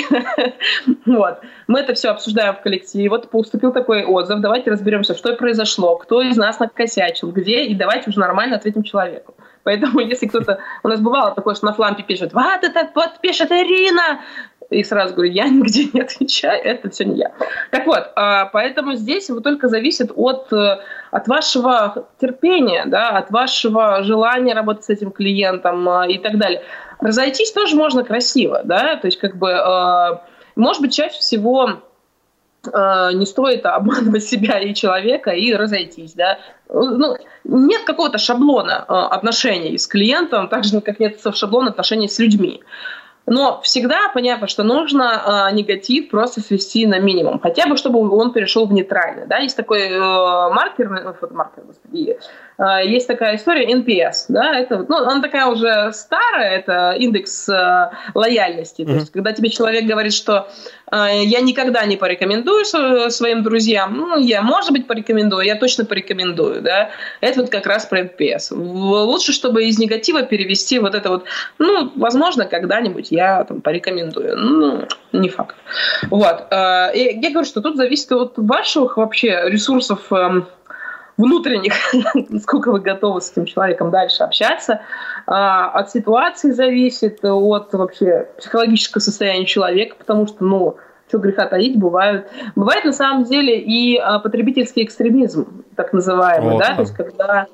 *laughs* вот. Мы это все обсуждаем в коллективе. Вот поступил такой отзыв. Давайте разберемся, что произошло, кто из нас накосячил, где, и давайте уже нормально ответим человеку. Поэтому *laughs* если кто-то... У нас бывало такое, что на флампе пишет, вот это вот пишет Ирина, и сразу говорю, я нигде не отвечаю, это все не я. Так вот, а, поэтому здесь вот только зависит от, э, от вашего терпения, да, от вашего желания работать с этим клиентом а, и так далее. Разойтись тоже можно красиво, да, то есть как бы, а, может быть, чаще всего не стоит обманывать себя и человека и разойтись, да. Ну, нет какого-то шаблона отношений с клиентом, так же, как нет шаблона отношений с людьми. Но всегда понятно, что нужно э, негатив просто свести на минимум, хотя бы чтобы он перешел в нейтральный. Да? Есть такой э, маркер, ну, фотомаркер, господи, э, есть такая история NPS, да, это, ну, она такая уже старая, это индекс э, лояльности. Mm-hmm. То есть, когда тебе человек говорит, что э, я никогда не порекомендую своим друзьям, ну, я, может быть, порекомендую, я точно порекомендую, да, это вот как раз про NPS. Лучше, чтобы из негатива перевести вот это вот, ну, возможно, когда-нибудь я там порекомендую. Ну, не факт. Вот. Э, я говорю, что тут зависит от ваших вообще ресурсов эм, внутренних, *laughs* насколько вы готовы с этим человеком дальше общаться. А, от ситуации зависит, от вообще психологического состояния человека, потому что, ну, что греха таить, бывают. Бывает на самом деле и а, потребительский экстремизм, так называемый, вот, да, то есть когда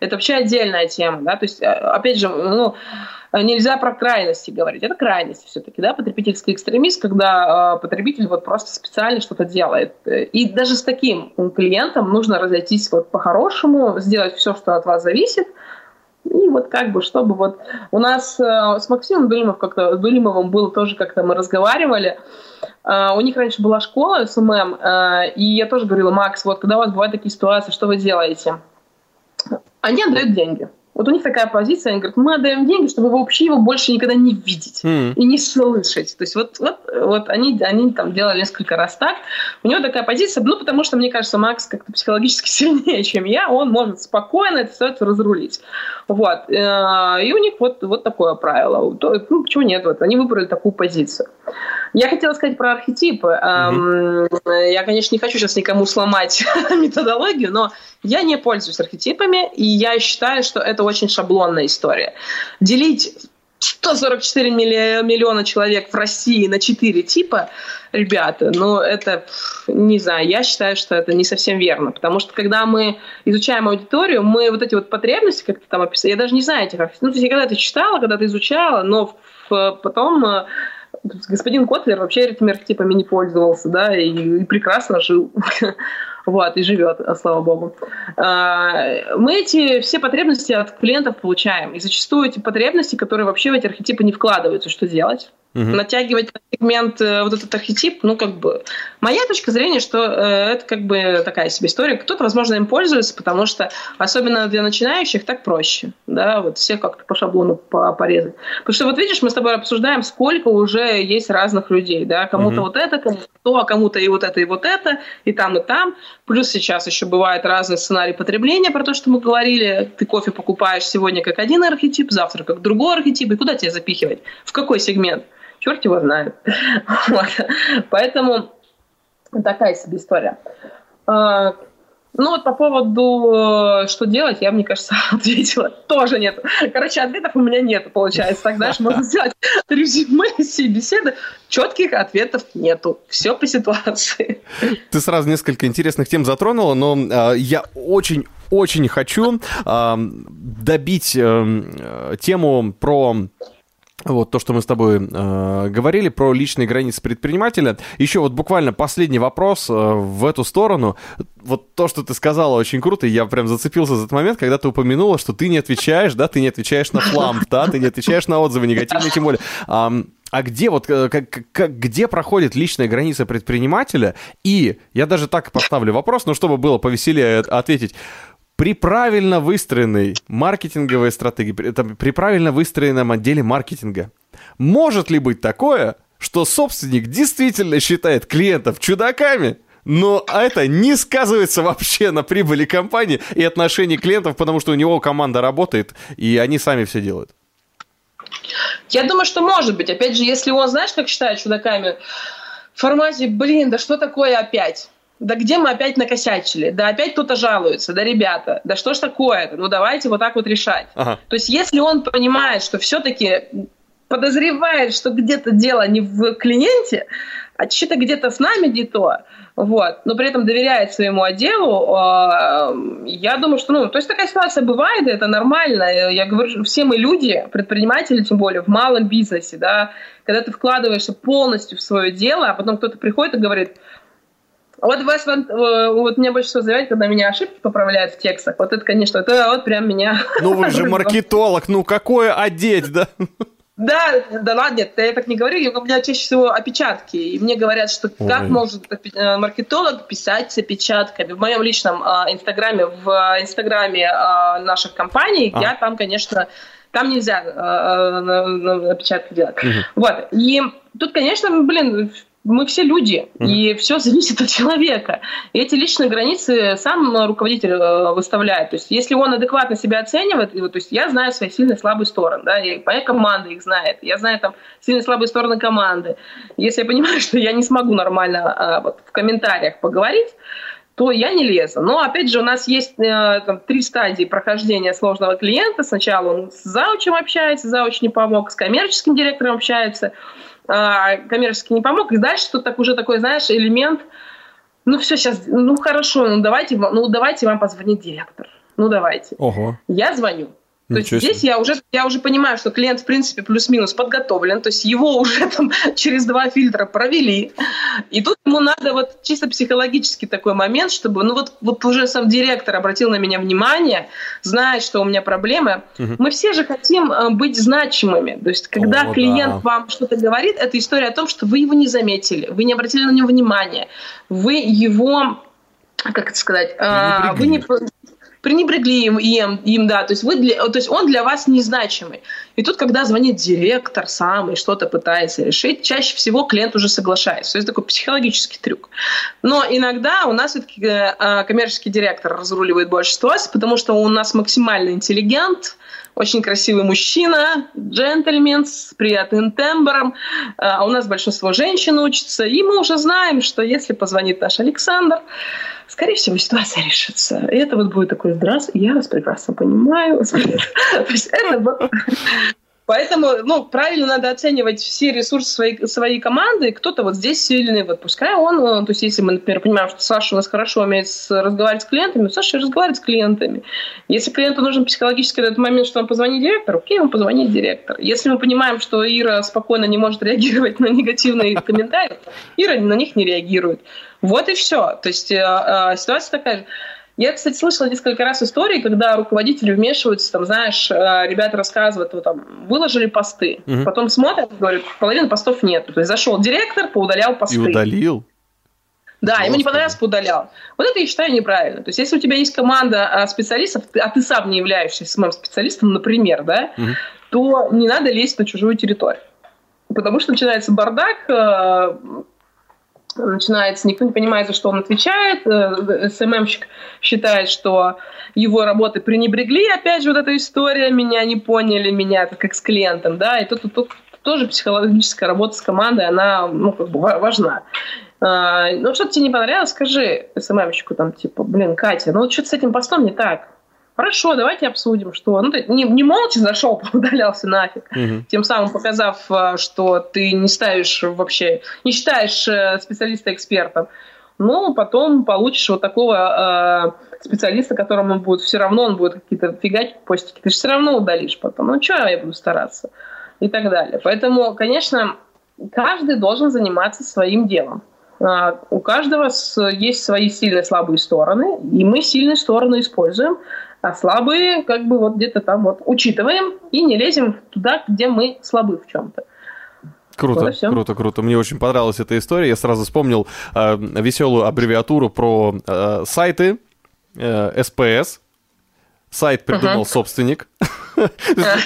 это вообще отдельная тема, да, то есть, а, опять же, ну, нельзя про крайности говорить. Это крайность все-таки, да, потребительский экстремист, когда э, потребитель вот просто специально что-то делает. И даже с таким клиентом нужно разойтись вот по-хорошему, сделать все, что от вас зависит, и вот как бы, чтобы вот... У нас э, с Максимом Дулимов как-то, Дулимовым было тоже как-то мы разговаривали. Э, у них раньше была школа SMM, э, и я тоже говорила, Макс, вот когда у вас бывают такие ситуации, что вы делаете? Они отдают деньги. Вот у них такая позиция, они говорят, мы отдаем деньги, чтобы вообще его больше никогда не видеть mm. и не слышать. То есть вот, вот, вот они, они там делали несколько раз так. У него такая позиция, ну, потому что, мне кажется, Макс как-то психологически *laughs* сильнее, чем я, он может спокойно эту ситуацию разрулить. Вот. Э, и у них вот, вот такое правило. Ну, почему нет? Вот они выбрали такую позицию. Я хотела сказать про архетипы. Mm-hmm. Я, конечно, не хочу сейчас никому сломать *laughs* методологию, но я не пользуюсь архетипами, и я считаю, что это очень шаблонная история. Делить 144 миллиона человек в России на 4 типа, ребята, ну это, не знаю, я считаю, что это не совсем верно, потому что когда мы изучаем аудиторию, мы вот эти вот потребности, как ты там описал, я даже не знаю этих, ну, то есть я когда-то читала, когда-то изучала, но потом э, господин Котлер вообще этими архетипами не пользовался, да, и, и прекрасно жил. *laughs* Вот, и живет, слава богу. А, мы эти все потребности от клиентов получаем. И зачастую эти потребности, которые вообще в эти архетипы не вкладываются, что делать? Угу. Натягивать на сегмент э, вот этот архетип, ну, как бы... Моя точка зрения, что э, это как бы такая себе история. Кто-то, возможно, им пользуется, потому что, особенно для начинающих, так проще, да, вот все как-то по шаблону порезать. Потому что вот видишь, мы с тобой обсуждаем, сколько уже есть разных людей, да, кому-то угу. вот это, кому-то то, а кому-то и вот это, и вот это, и там, и там. Плюс сейчас еще бывает разный сценарий потребления, про то, что мы говорили. Ты кофе покупаешь сегодня как один архетип, завтра как другой архетип, и куда тебе запихивать? В какой сегмент? Черт его знает. *laughs* Вот. Поэтому такая себе история. А, ну вот по поводу, что делать, я, мне кажется, *laughs* ответила. Тоже нет. Короче, ответов у меня нет, получается. Так, знаешь, можно *laughs* сделать резюме всей беседы. Четких ответов нету. Все по ситуации. Ты сразу несколько интересных тем затронула, но э, я очень очень хочу э, добить э, тему про вот то, что мы с тобой э, говорили про личные границы предпринимателя. Еще вот буквально последний вопрос э, в эту сторону. Вот то, что ты сказала, очень круто. Я прям зацепился за этот момент, когда ты упомянула, что ты не отвечаешь, да, ты не отвечаешь на фламп, да, ты не отвечаешь на отзывы негативные, тем более. А, а где вот э, как, как, где проходит личная граница предпринимателя? И я даже так поставлю вопрос, но чтобы было повеселее ответить при правильно выстроенной маркетинговой стратегии, при, там, при правильно выстроенном отделе маркетинга, может ли быть такое, что собственник действительно считает клиентов чудаками, но это не сказывается вообще на прибыли компании и отношении клиентов, потому что у него команда работает, и они сами все делают? Я думаю, что может быть. Опять же, если он, знаешь, как считает чудаками, в формате, блин, да что такое опять? Да где мы опять накосячили, да опять кто-то жалуется, да ребята, да что ж такое-то, ну давайте вот так вот решать. Ага. То есть если он понимает, что все-таки подозревает, что где-то дело не в клиенте, а что-то где-то с нами не то, вот, но при этом доверяет своему отделу, а, я думаю, что, ну, то есть такая ситуация бывает, это нормально. Я говорю, все мы люди, предприниматели, тем более в малом бизнесе, да, когда ты вкладываешься полностью в свое дело, а потом кто-то приходит и говорит, вот, вас, э, вот мне больше всего заявляют, когда меня ошибки поправляют в текстах. Вот это, конечно, это вот прям меня... Ну вы же маркетолог, ну какое одеть, да? Да, да ладно, нет, я так не говорю, у меня чаще всего опечатки, и мне говорят, что Ой. как может э, маркетолог писать с опечатками. В моем личном э, инстаграме, в инстаграме э, наших компаний, а. я там, конечно, там нельзя э, э, опечатки делать. Угу. Вот, и тут, конечно, блин, мы все люди, mm-hmm. и все зависит от человека. И эти личные границы сам руководитель э, выставляет. То есть, если он адекватно себя оценивает, то есть я знаю свои сильные и слабые стороны, да, и моя команда их знает, я знаю там сильные и слабые стороны команды. Если я понимаю, *laughs* что я не смогу нормально а, вот, в комментариях поговорить, то я не лезу. Но, опять же, у нас есть э, там, три стадии прохождения сложного клиента. Сначала он с заучем общается, зауч не помог, с коммерческим директором общается – коммерчески не помог. И дальше тут так уже такой, знаешь, элемент, ну все, сейчас, ну хорошо, ну давайте, ну давайте вам позвонит директор. Ну давайте. Ого. Я звоню. То есть здесь я уже, я уже понимаю, что клиент, в принципе, плюс-минус подготовлен, то есть его *laughs* уже там через два фильтра провели. И тут ему надо вот чисто психологический такой момент, чтобы, ну вот, вот уже сам директор обратил на меня внимание, знает, что у меня проблемы. Угу. Мы все же хотим э, быть значимыми. То есть когда о, клиент да. вам что-то говорит, это история о том, что вы его не заметили, вы не обратили на него внимания, вы его как это сказать, а, вы не, пренебрегли им, им, им да, то есть, вы для, то есть он для вас незначимый. И тут, когда звонит директор сам и что-то пытается решить, чаще всего клиент уже соглашается. То есть такой психологический трюк. Но иногда у нас все-таки э, а, коммерческий директор разруливает больше ситуаций, потому что у нас максимально интеллигент, очень красивый мужчина, джентльмен с приятным тембром. А у нас большинство женщин учатся, и мы уже знаем, что если позвонит наш Александр, скорее всего, ситуация решится. И это вот будет такой «Здравствуйте, я вас прекрасно понимаю». *laughs* То есть это вот Поэтому, ну, правильно надо оценивать все ресурсы своей, своей команды. Кто-то вот здесь сильный, вот пускай он, э, то есть если мы, например, понимаем, что Саша у нас хорошо умеет разговаривать с клиентами, Саша разговаривает с клиентами. Если клиенту нужен психологический этот момент, что он позвонит директору, окей, он позвонит директору. Если мы понимаем, что Ира спокойно не может реагировать на негативные *laughs* комментарии, Ира на них не реагирует. Вот и все. То есть э, э, ситуация такая же. Я, кстати, слышала несколько раз истории, когда руководители вмешиваются, там, знаешь, э, ребята рассказывают, вот, там, выложили посты, угу. потом смотрят, говорят, половины постов нет. То есть зашел директор, поудалял посты. И удалил? Да, Господи. ему не понравилось, поудалял. Вот это я считаю неправильно. То есть, если у тебя есть команда а, специалистов, а ты сам не являешься самым специалистом, например, да, угу. то не надо лезть на чужую территорию. Потому что начинается бардак, э, начинается, никто не понимает, за что он отвечает, э, СММщик считает, что его работы пренебрегли, опять же, вот эта история, меня не поняли, меня как с клиентом, да, и тут, тут, тут тоже психологическая работа с командой, она, ну, как бы важна. А, ну, что-то тебе не понравилось, скажи СММщику, там, типа, блин, Катя, ну, что-то с этим постом не так, Хорошо, давайте обсудим, что... Ну, ты не, не молча зашел, *laughs* удалялся нафиг, угу. тем самым показав, э, что ты не ставишь вообще, не считаешь э, специалиста экспертом. Ну, потом получишь вот такого э, специалиста, которому будет все равно, он будет какие-то фигать постики, ты же все равно удалишь потом. Ну, что я буду стараться? И так далее. Поэтому, конечно, каждый должен заниматься своим делом. А, у каждого есть свои сильные и слабые стороны, и мы сильные стороны используем а слабые как бы вот где-то там вот учитываем и не лезем туда, где мы слабы в чем-то. Круто, вот круто, круто. Мне очень понравилась эта история. Я сразу вспомнил э, веселую аббревиатуру про э, сайты э, СПС. Сайт придумал uh-huh. собственник. *laughs*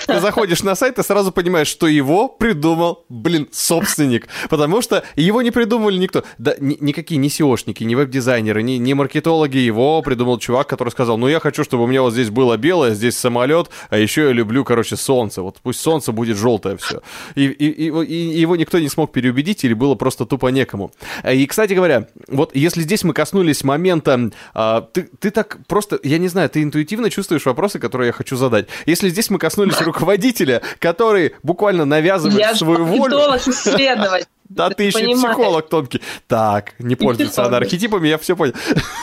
Ты заходишь на сайт и сразу понимаешь, что его придумал, блин, собственник. Потому что его не придумывали никто. Да, ни, никакие не SEOшники, не веб-дизайнеры, не, не маркетологи. Его придумал чувак, который сказал, ну я хочу, чтобы у меня вот здесь было белое, здесь самолет, а еще я люблю, короче, солнце. Вот пусть солнце будет желтое все. И, его никто не смог переубедить или было просто тупо некому. И, кстати говоря, вот если здесь мы коснулись момента, а, ты так просто, я не знаю, ты интуитивно чувствуешь вопросы, которые я хочу задать. Если здесь мы коснулись руководителя, который буквально навязывает я свою волю. *laughs* Я исследовать. *laughs* Да ты, еще понимаешь. психолог тонкий. Так, не пользуется она архетипами, я все понял.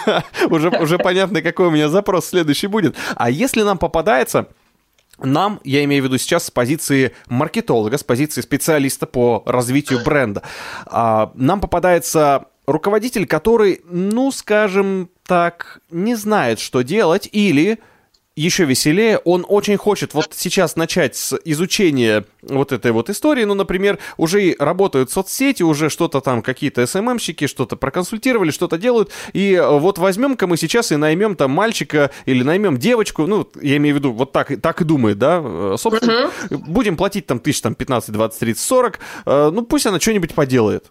*laughs* уже, уже понятно, какой у меня запрос следующий будет. А если нам попадается нам, я имею в виду сейчас с позиции маркетолога, с позиции специалиста по развитию бренда, а, нам попадается руководитель, который, ну, скажем так, не знает, что делать, или еще веселее, он очень хочет вот сейчас начать с изучения вот этой вот истории, ну, например, уже работают соцсети, уже что-то там, какие-то СММщики, что-то проконсультировали, что-то делают, и э, вот возьмем-ка мы сейчас и наймем там мальчика или наймем девочку, ну, я имею в виду, вот так, так и думает, да, э, собственно, uh-huh. будем платить там тысяч там 15, 20, 30, 40, ну, пусть она что-нибудь поделает.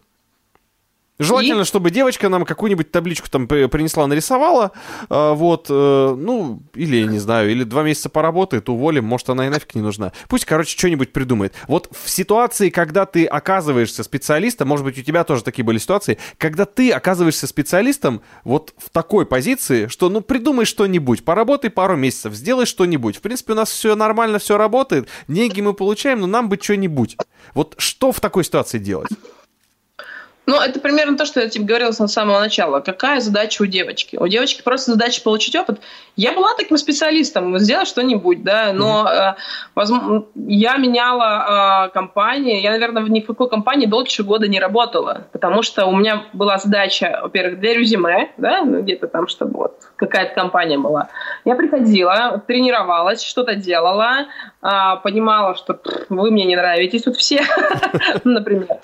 Желательно, и? чтобы девочка нам какую-нибудь табличку там принесла, нарисовала, э, вот, э, ну, или, я не знаю, или два месяца поработает, уволим, может, она и нафиг не нужна. Пусть, короче, что-нибудь придумает. Вот в ситуации, когда ты оказываешься специалистом, может быть, у тебя тоже такие были ситуации, когда ты оказываешься специалистом вот в такой позиции, что, ну, придумай что-нибудь, поработай пару месяцев, сделай что-нибудь. В принципе, у нас все нормально, все работает, деньги мы получаем, но нам бы что-нибудь. Вот что в такой ситуации делать? Ну, это примерно то, что я тебе говорила с самого начала. Какая задача у девочки? У девочки просто задача получить опыт. Я была таким специалистом, сделать что-нибудь, да, но mm-hmm. э, возможно, я меняла э, компании. Я, наверное, ни в какой компании дольше года не работала, потому что у меня была задача, во-первых, для резюме, да, ну, где-то там, чтобы вот какая-то компания была. Я приходила, тренировалась, что-то делала, э, понимала, что вы мне не нравитесь тут все, *laughs* например.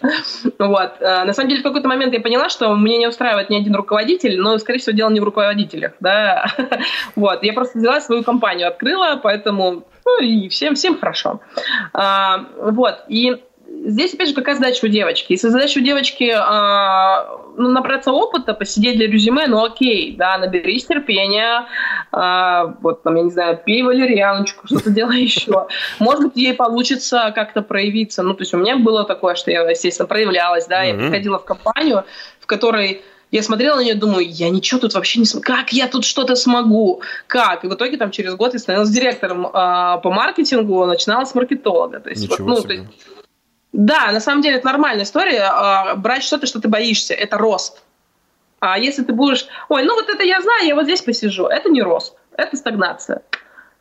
Вот. Э, на самом деле, в какой-то момент я поняла, что мне не устраивает ни один руководитель, но, скорее всего, дело не в руководителях, да. *laughs* Вот, я просто взяла свою компанию, открыла, поэтому, ну, и всем, всем хорошо. А, вот, и здесь, опять же, какая задача у девочки? Если задача у девочки а, ну, набраться опыта, посидеть для резюме, ну окей, да, наберись терпения, а, вот там, я не знаю, пей валерьяночку, что-то делай еще. Может быть, ей получится как-то проявиться. Ну, то есть у меня было такое, что я, естественно, проявлялась, да, я приходила в компанию, в которой Я смотрела на нее, думаю, я ничего тут вообще не смогу. Как я тут что-то смогу? Как? И в итоге там через год я становилась директором э, по маркетингу, начинала с маркетолога. То есть, Ничего вот, ну, себе. то есть, да, на самом деле это нормальная история. Э, брать что-то, что ты боишься, это рост. А если ты будешь, ой, ну вот это я знаю, я вот здесь посижу, это не рост, это стагнация.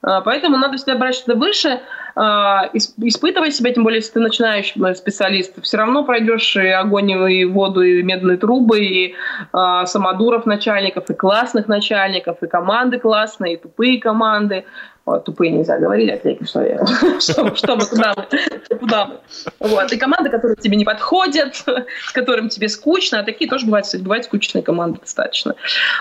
А, Поэтому надо всегда брать что-то выше, а, ис- испытывать себя, тем более, если ты начинающий э, специалист, все равно пройдешь и огонь, и воду, и медные трубы, и а, самодуров начальников, и классных начальников, и команды классные, и тупые команды. О, тупые нельзя говорить, отвлеки, что я... *laughs* Что мы, куда мы, куда мы. Вот. И команды, которые тебе не подходят, с которым тебе скучно, а такие тоже бывают, кстати, бывают скучные команды достаточно.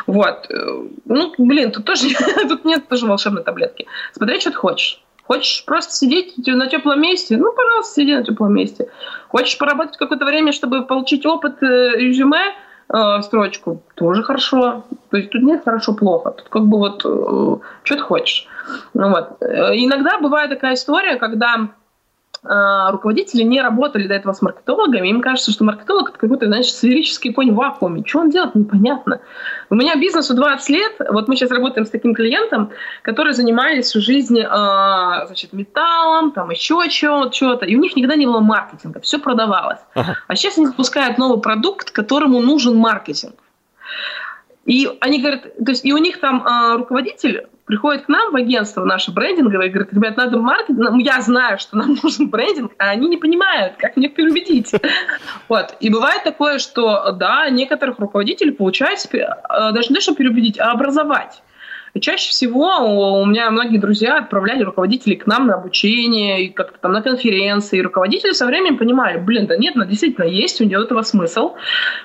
Вот. Э, Ну, блин, тут тоже *laughs* тут нет тоже волшебной таблетки. Смотри, что ты хочешь. Хочешь просто сидеть на теплом месте? Ну, пожалуйста, сиди на теплом месте. Хочешь поработать какое-то время, чтобы получить опыт, э, резюме, э, строчку? Тоже хорошо. То есть тут нет хорошо-плохо. Тут как бы вот э, что ты хочешь. Ну, вот. Э, Иногда бывает такая история, когда руководители не работали до этого с маркетологами, им кажется, что маркетолог это какой-то, знаешь, сферический конь в вакууме. Что он делает, непонятно. У меня бизнесу 20 лет, вот мы сейчас работаем с таким клиентом, который занимались всю жизнь э, значит, металлом, там еще чего-то, и у них никогда не было маркетинга, все продавалось. Ага. А сейчас они запускают новый продукт, которому нужен маркетинг. И они говорят, то есть и у них там э, руководитель приходит к нам в агентство наше брендинговое и говорит, ребят, надо маркетинг, я знаю, что нам *laughs* нужен брендинг, а они не понимают, как мне переубедить. *laughs* Вот. И бывает такое, что, да, некоторых руководителей получается э, даже не то, что переубедить, а образовать. И чаще всего у меня многие друзья отправляли руководителей к нам на обучение, и как-то там на конференции. И руководители со временем понимали, блин, да нет, ну, действительно есть у него этого смысл.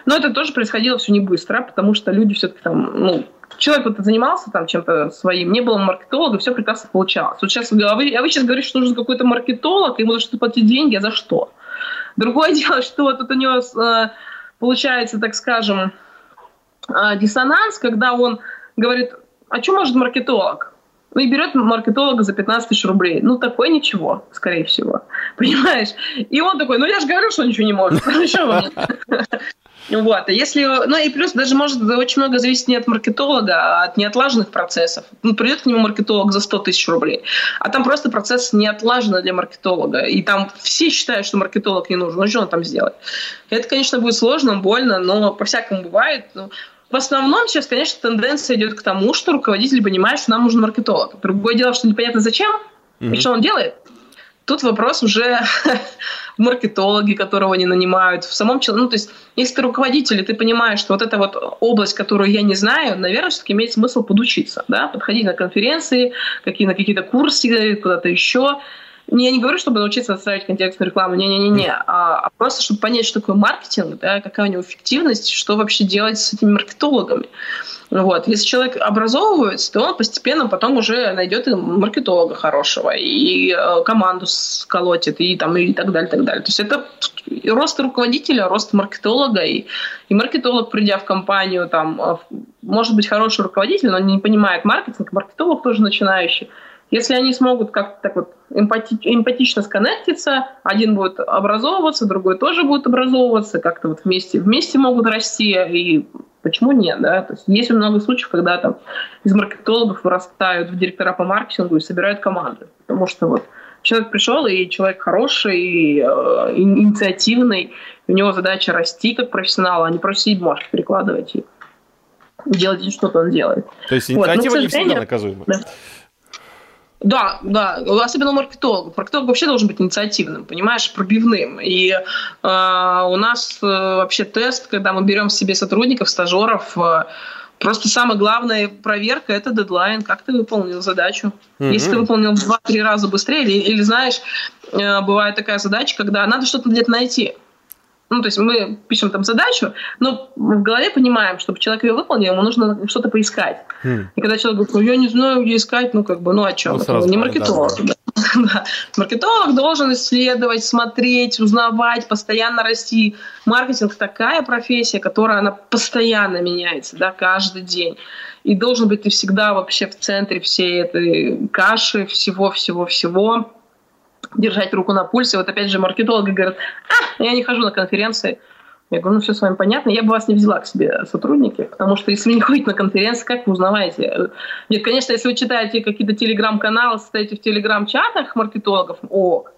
Но это тоже происходило все не быстро, потому что люди все-таки там, ну, человек вот занимался там чем-то своим, не было маркетолога, все прекрасно получалось. Вот сейчас вы, а вы, а вы сейчас говорите, что нужен какой-то маркетолог, ему за что платить деньги, а за что? Другое *laughs* дело, что тут у него э, получается, так скажем, э, диссонанс, когда он говорит, а что может маркетолог? Ну и берет маркетолога за 15 тысяч рублей. Ну, такое ничего, скорее всего. *laughs* Понимаешь? И он такой, ну я же говорю, что ничего не может. *laughs* Ну? *laughs* Вот, а если, ну и плюс даже может очень много зависеть не от маркетолога, а от неотлаженных процессов. Ну, придет к нему маркетолог за 100 тысяч рублей, а там просто процесс не отлажен для маркетолога, и там все считают, что маркетолог не нужен, ну что он там сделает? Это, конечно, будет сложно, больно, но по-всякому бывает. В основном сейчас, конечно, тенденция идет к тому, что руководитель понимает, что нам нужен маркетолог. Другое дело, что непонятно зачем Мгм. и что он делает. Тут вопрос уже *laughs* в маркетологе, которого они нанимают, в самом человеке. Ну, то есть, если ты руководитель, и ты понимаешь, что вот эта вот область, которую я не знаю, наверное, все-таки имеет смысл подучиться, да, подходить на конференции, какие, на какие-то курсы, куда-то еще. Я не говорю, чтобы научиться ставить контекстную рекламу, не-не-не, а, а просто, чтобы понять, что такое маркетинг, да, какая у него эффективность, что вообще делать с этими маркетологами. Вот. Если человек образовывается, то он постепенно потом уже найдет и маркетолога хорошего, и э, команду сколотит, и, там, и так далее, так далее. То есть это рост руководителя, рост маркетолога, и, и маркетолог, придя в компанию, там, э, может быть хороший руководитель, но не понимает маркетинг, маркетолог тоже начинающий. Если они смогут как-то так вот эмпати- эмпатично сконнектиться, один будет образовываться, другой тоже будет образовываться, как-то вот вместе, вместе могут расти, и почему нет, да? То есть есть много случаев, когда там из маркетологов вырастают в директора по маркетингу и собирают команды, потому что вот человек пришел, и человек хороший, и, э, инициативный, у него задача расти как профессионал, а не просто сидеть бумажки перекладывать и делать что-то он делает. То есть Вот, инициатива к не всегда наказуема. да. Да, да, особенно у маркетологов. Маркетолог вообще должен быть инициативным, понимаешь, пробивным. И э, у нас э, вообще тест, когда мы берем себе сотрудников, стажеров, э, просто самая главная проверка – это дедлайн, как ты выполнил задачу. Мгм. Если ты выполнил в 2-3 раза быстрее, или, или знаешь, э, бывает такая задача, когда надо что-то где-то найти. Ну, то есть мы пишем там задачу, но в голове понимаем, чтобы человек ее выполнил, ему нужно что-то поискать. Хм. И когда человек говорит, ну я не знаю, где искать, ну как бы, ну о чем? Ну, сразу не понятно, маркетолог. да. да. *laughs* Да. Маркетолог должен исследовать, смотреть, узнавать, постоянно расти. Маркетинг такая профессия, которая она постоянно меняется, да, каждый день. И должен быть ты всегда вообще в центре всей этой каши, всего-всего-всего держать руку на пульсе. Вот опять же маркетологи говорят, а, я не хожу на конференции. Я говорю, ну все с вами понятно, я бы вас не взяла к себе сотрудники, потому что если вы не ходите на конференции, как вы узнаваете? Нет, конечно, если вы читаете какие-то телеграм-каналы, состоите в телеграм-чатах маркетологов, ок.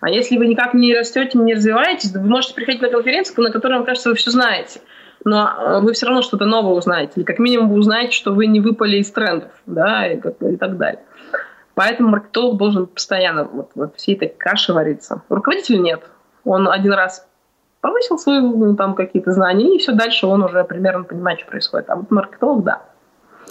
А если вы никак не растете, не развиваетесь, вы можете приходить на конференцию, на которой вам кажется, вы все знаете. Но э, вы все равно что-то новое узнаете. Или как минимум вы узнаете, что вы не выпали из трендов, да, и, и так далее. Поэтому маркетолог должен постоянно вот, вот всей этой каши вариться. Руководитель нет. Он один раз повысил свои ну, там какие-то знания, и все дальше он уже примерно понимает, что происходит. А вот маркетолог, да.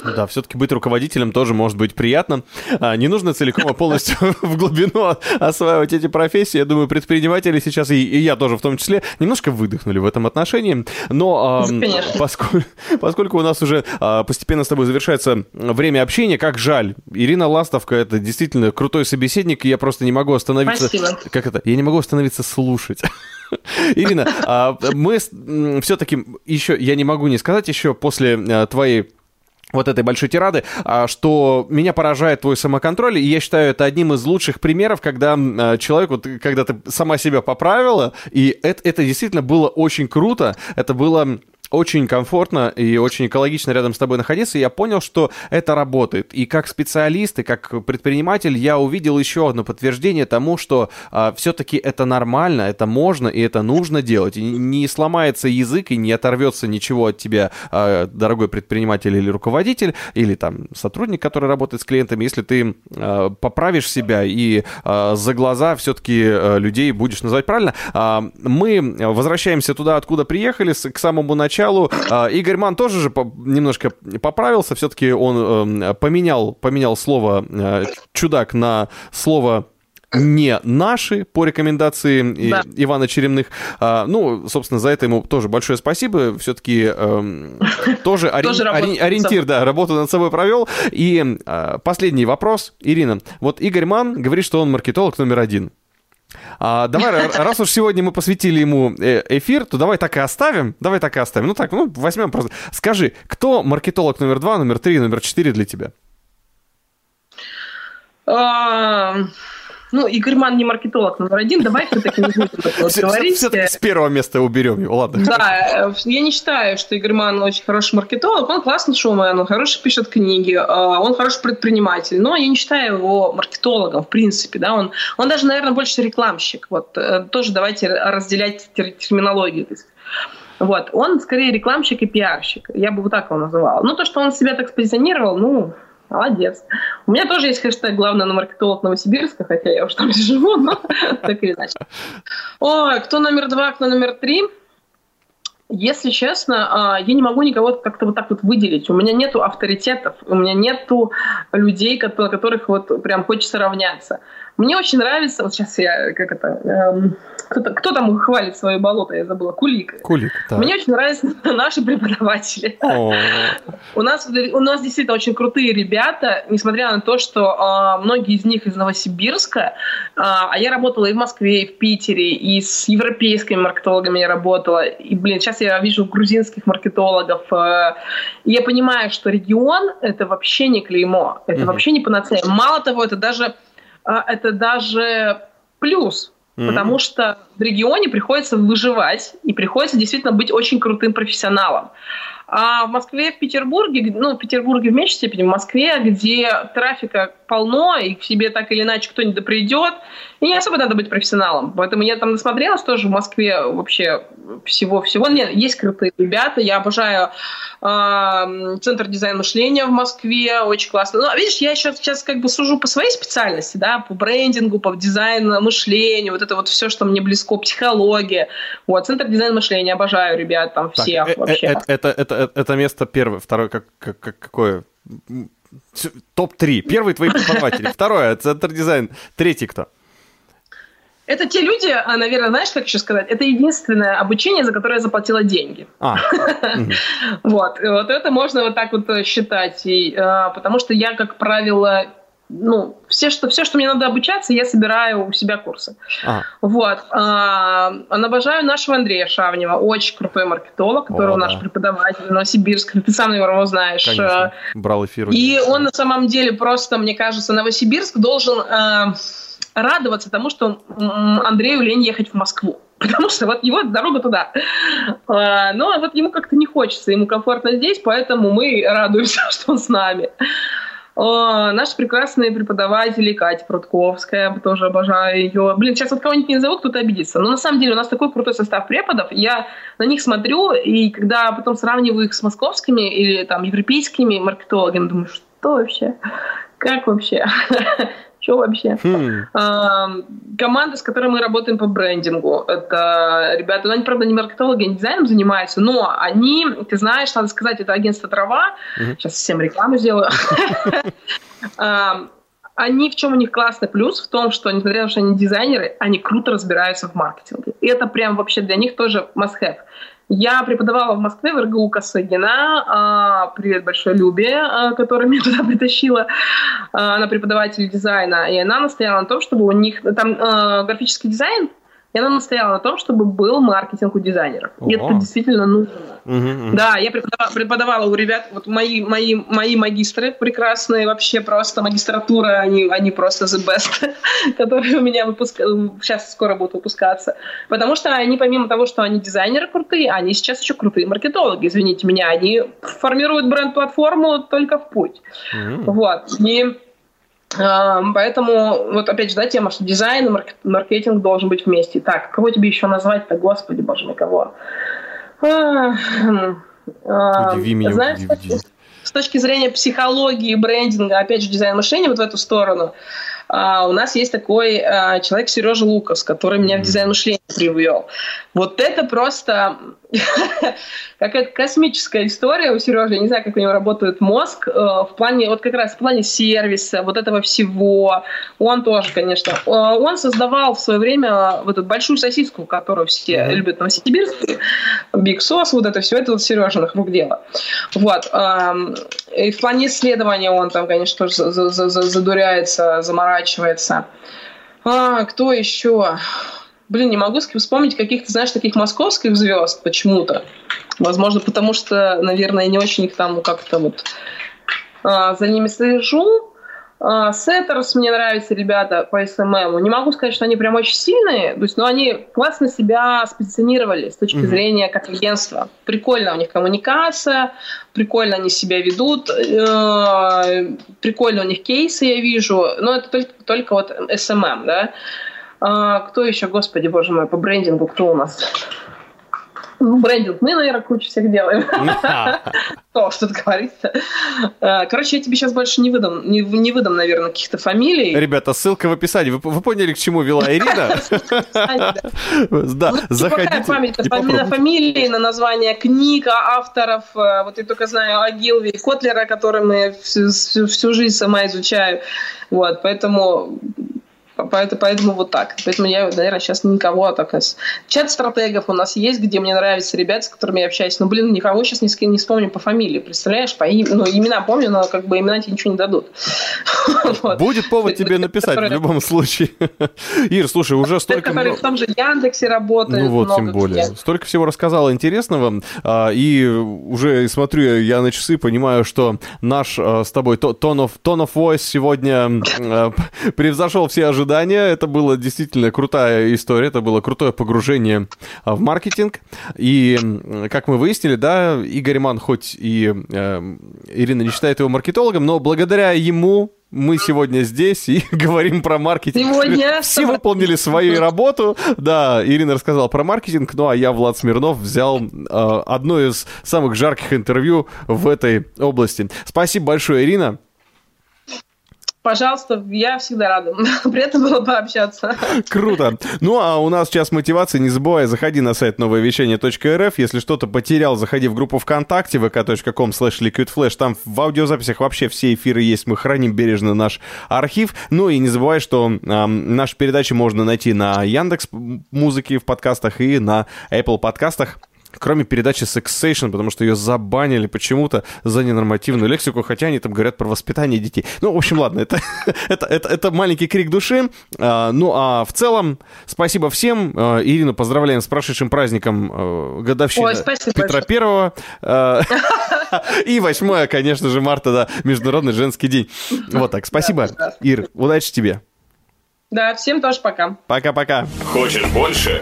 Да, все-таки быть руководителем тоже может быть приятно. А, не нужно целиком и полностью *laughs* в глубину осваивать эти профессии. Я думаю, предприниматели сейчас, и, и я тоже в том числе, немножко выдохнули в этом отношении. Но а, поскольку, *laughs* поскольку у нас уже а, постепенно с тобой завершается время общения, как жаль. Ирина Ластовка — это действительно крутой собеседник, и я просто не могу остановиться... Спасибо. Как это? Я не могу остановиться слушать. *laughs* Ирина, мы все-таки еще, я не могу не сказать еще после твоей вот этой большой тирады, а, что меня поражает твой самоконтроль, и я считаю это одним из лучших примеров, когда человек, вот, когда ты сама себя поправила, и это, это действительно было очень круто, это было очень комфортно и очень экологично рядом с тобой находиться, я понял, что это работает. И как специалист, и как предприниматель я увидел еще одно подтверждение тому, что а, все-таки это нормально, это можно и это нужно делать. И не сломается язык и не оторвется ничего от тебя, а, дорогой предприниматель или руководитель, или там сотрудник, который работает с клиентами, если ты а, поправишь себя и а, за глаза все-таки а, людей будешь называть правильно. А, мы возвращаемся туда, откуда приехали, к самому началу поначалу. А, Игорь Ман тоже же немножко поправился, все-таки он эм, поменял, поменял слово э, «чудак» на слово не наши по рекомендации да. Ивана Черемных. А, ну, собственно, за это ему тоже большое спасибо. Все-таки эм, тоже, ори... тоже ори... ориентир, да, работу над собой провел. И э, последний вопрос, Ирина. Вот Игорь Ман говорит, что он маркетолог номер один. А, давай, *laughs* раз уж сегодня мы посвятили ему э, эфир, то давай так и оставим. Давай так и оставим. Ну так, ну, возьмем просто. Скажи, кто маркетолог номер два, номер три, номер четыре для тебя? Ну, Игорь Ман не маркетолог номер один, давай все-таки не будем говорить. Все-таки с первого места уберем его, ладно. Да, э, я не считаю, что Игорь Ман очень хороший маркетолог, он классный шоумен, он хороший пишет книги, э, он хороший предприниматель, но я не считаю его маркетологом, в принципе, да, он, он даже, наверное, больше рекламщик, вот, э, тоже давайте разделять терминологию, то есть вот. Он скорее рекламщик и пиарщик. Я бы вот так его называла. Ну, то, что он себя так спозиционировал, ну, Молодец. У меня тоже есть хэштег «Главный на маркетолог Новосибирска», хотя я уж там не живу, но *laughs* так или иначе. Ой, кто номер два, кто номер три? Если честно, а, я не могу никого как-то вот так вот выделить. У меня нету авторитетов, у меня нету людей, которых вот прям хочется равняться. Мне очень нравится, вот сейчас я, как это, эм, кто, кто там хвалит свое болото, я забыла, Кулик. Кулик, да. Мне очень нравятся *laughs* наши преподаватели. *laughs* У нас, у нас действительно очень крутые ребята, несмотря на то, что э, многие из них из Новосибирска, э, а я работала и в Москве, и в Питере, и с европейскими маркетологами я работала, и, блин, сейчас я вижу грузинских маркетологов, э, и я понимаю, что регион — это вообще не клеймо, это вообще не панацея. Мало того, это даже а, это даже плюс, mm-hmm. потому что в регионе приходится выживать и приходится действительно быть очень крутым профессионалом. А в Москве, в Петербурге, ну, в Петербурге в меньшей степени, в Москве, где трафика полно, и к себе так или иначе кто-нибудь придет, и не особо надо быть профессионалом. Поэтому я там насмотрелась тоже в Москве вообще всего-всего. Нет, есть крутые ребята, я обожаю э, Центр дизайн мышления в Москве, очень классно. Ну, видишь, я еще сейчас как бы сужу по своей специальности, да, по брендингу, по дизайну мышлению, вот это вот все, что мне близко, психология. Вот, Центр дизайн мышления, обожаю ребят там всех так, э, вообще. Это, это, это, это место первое, второе, как, как, какое? Топ-3. Первый твои преподаватели. Второе, центр дизайн. Третий кто? Это те люди, а, наверное, знаешь, как еще сказать, это единственное обучение, за которое я заплатила деньги. А. *laughs* Вот, вот это можно вот так вот э, считать, и, а, потому что я, как правило, ну, все, что, все, что мне надо обучаться, я собираю у себя курсы. А. Вот. А, обожаю нашего Андрея Шавнева, очень крутой маркетолог, который О, наш да. преподаватель в Новосибирске, ты сам его знаешь. Конечно. Брал эфир. И он на самом деле просто, мне кажется, Новосибирск должен э, радоваться тому, что Андрею лень ехать в Москву. *laughs* потому что вот его дорога туда. А, но вот ему как-то не хочется, ему комфортно здесь, поэтому мы радуемся, *laughs* что он с нами. О, наши прекрасные преподаватели, Катя Прудковская, тоже обожаю ее. Блин, сейчас вот кого-нибудь не назову, кто-то обидится. Но на самом деле у нас такой крутой состав преподов. Я на них смотрю, и когда потом сравниваю их с московскими или там европейскими маркетологами, думаю, что вообще? Как вообще? Что вообще? Хм. А, команда, с которой мы работаем по брендингу, это ребята, ну, они, правда, не маркетологи, не дизайном занимаются, но они, ты знаешь, надо сказать, это агентство «Трава», угу. сейчас всем рекламу сделаю, *laughs* они в чем у них классный плюс? В том, что, несмотря на то, что они дизайнеры, они круто разбираются в маркетинге. И это прям вообще для них тоже must-have. Я преподавала в Москве в РГУ Косыгина. А, привет большой Любе, а, которая *laughs* меня туда притащила. А, она преподаватель дизайна. И она настояла на том, чтобы у них... Там графический дизайн она настояла на том, чтобы был маркетинг у дизайнеров. И это действительно нужно. Угу. Да, я преподавала, преподавала у ребят, вот мои, мои, мои магистры прекрасные, вообще просто магистратура, они, они просто the best, *laughs* которые у меня выпускают, сейчас скоро будут выпускаться. Потому что они, помимо того, что они дизайнеры крутые, они сейчас еще крутые маркетологи, извините меня, они формируют бренд-платформу только в путь. Угу. Вот. И Поэтому, вот опять же, да, тема, что дизайн и маркетинг должен быть вместе. Так, кого тебе еще назвать-то, господи, боже мой, кого? Удиви меня, Знаешь, удиви. С точки зрения психологии, брендинга, опять же, дизайн мышления вот в эту сторону, а, у нас есть такой а, человек Сережа Лукас, который меня в дизайн мышления привел. Вот это просто *laughs* какая-то космическая история у Сережи. Я не знаю, как у него работает мозг э, в плане, вот как раз в плане сервиса, вот этого всего. Он тоже, конечно. Э, он создавал в свое время вот эту большую сосиску, которую все любят в Новосибирске. Big Sauce, вот это все, это вот Сережиных рук дело. Вот. Эм, и в плане исследования он там, конечно, тоже задуряется, заморачивается. А, кто еще? Блин, не могу вспомнить каких-то, знаешь, таких московских звезд почему-то. Возможно, потому что, наверное, не очень их там как-то вот а, за ними слежу. А, Сеттерс мне нравятся ребята по SMM. Не могу сказать, что они прям очень сильные, то есть, но они классно себя спозиционировали с точки mm-hmm. зрения как агентства. Прикольно у них коммуникация, прикольно они себя ведут, э, прикольно у них кейсы я вижу, но это только, только вот SMM, да. А, кто еще, господи, боже мой, по брендингу, кто у нас? Ну, брендинг мы, наверное, кучу всех делаем. То, *laughs* что тут говорится. А, короче, я тебе сейчас больше не выдам, не, не выдам, наверное, каких-то фамилий. Ребята, ссылка в описании. Вы, вы поняли, к чему вела Ирина? *laughs* Да, заходите память на фамилии, на название книг, авторов. А, вот я только знаю о Гилве Котлера, который мы всю жизнь сама изучаю. Вот, поэтому Поэтому, поэтому вот так. Поэтому я, наверное, сейчас никого так... Чат стратегов у нас есть, где мне нравятся ребята, с которыми я общаюсь. Но, блин, никого сейчас не, не вспомню по фамилии. Представляешь? По им... Ну, имена помню, но как бы имена тебе ничего не дадут. *laughs* Будет повод тебе написать в любом случае. *laughs* Ир, слушай, уже столько... Которые в том же Яндексе работают. Ну вот, тем более. Столько всего рассказала интересного. А, и уже смотрю я на часы, понимаю, что наш а, с тобой tone of, voice сегодня а, *laughs* превзошел все ожидания ожидания. Это была действительно крутая история, это было крутое погружение а, в маркетинг. И, как мы выяснили, да, Игорь Ман, хоть и э, Ирина не считает его маркетологом, но благодаря ему мы сегодня здесь и *laughs* говорим про маркетинг. Сегодня все выполнили *laughs* свою работу. Да, Ирина рассказала про маркетинг, ну а я, Влад Смирнов, взял э, одно из самых жарких интервью в этой области. Спасибо большое, Ирина. Пожалуйста, я всегда рада. *laughs* Приятно было пообщаться. Круто. Ну, а у нас час мотивации. Не забывай, заходи на сайт нововещание.рф. Если что-то потерял, заходи в группу ВКонтакте vk.com slash liquidflash. Там в аудиозаписях вообще все эфиры есть. Мы храним бережно наш архив. Ну и не забывай, что э, наши передачи можно найти на Яндекс музыке в подкастах и на Apple подкастах кроме передачи Sexation, потому что ее забанили почему-то за ненормативную лексику, хотя они там говорят про воспитание детей. Ну, в общем, ладно, это, *laughs* это, это, это маленький крик души. А, ну, а в целом, спасибо всем. А, Ирину поздравляем с прошедшим праздником а, годовщины Ой, Петра Первого. А, *laughs* *laughs* и 8, конечно же, марта, да, Международный женский день. Вот так, спасибо, Ир, удачи тебе. Да, всем тоже пока. Пока-пока. Хочешь больше?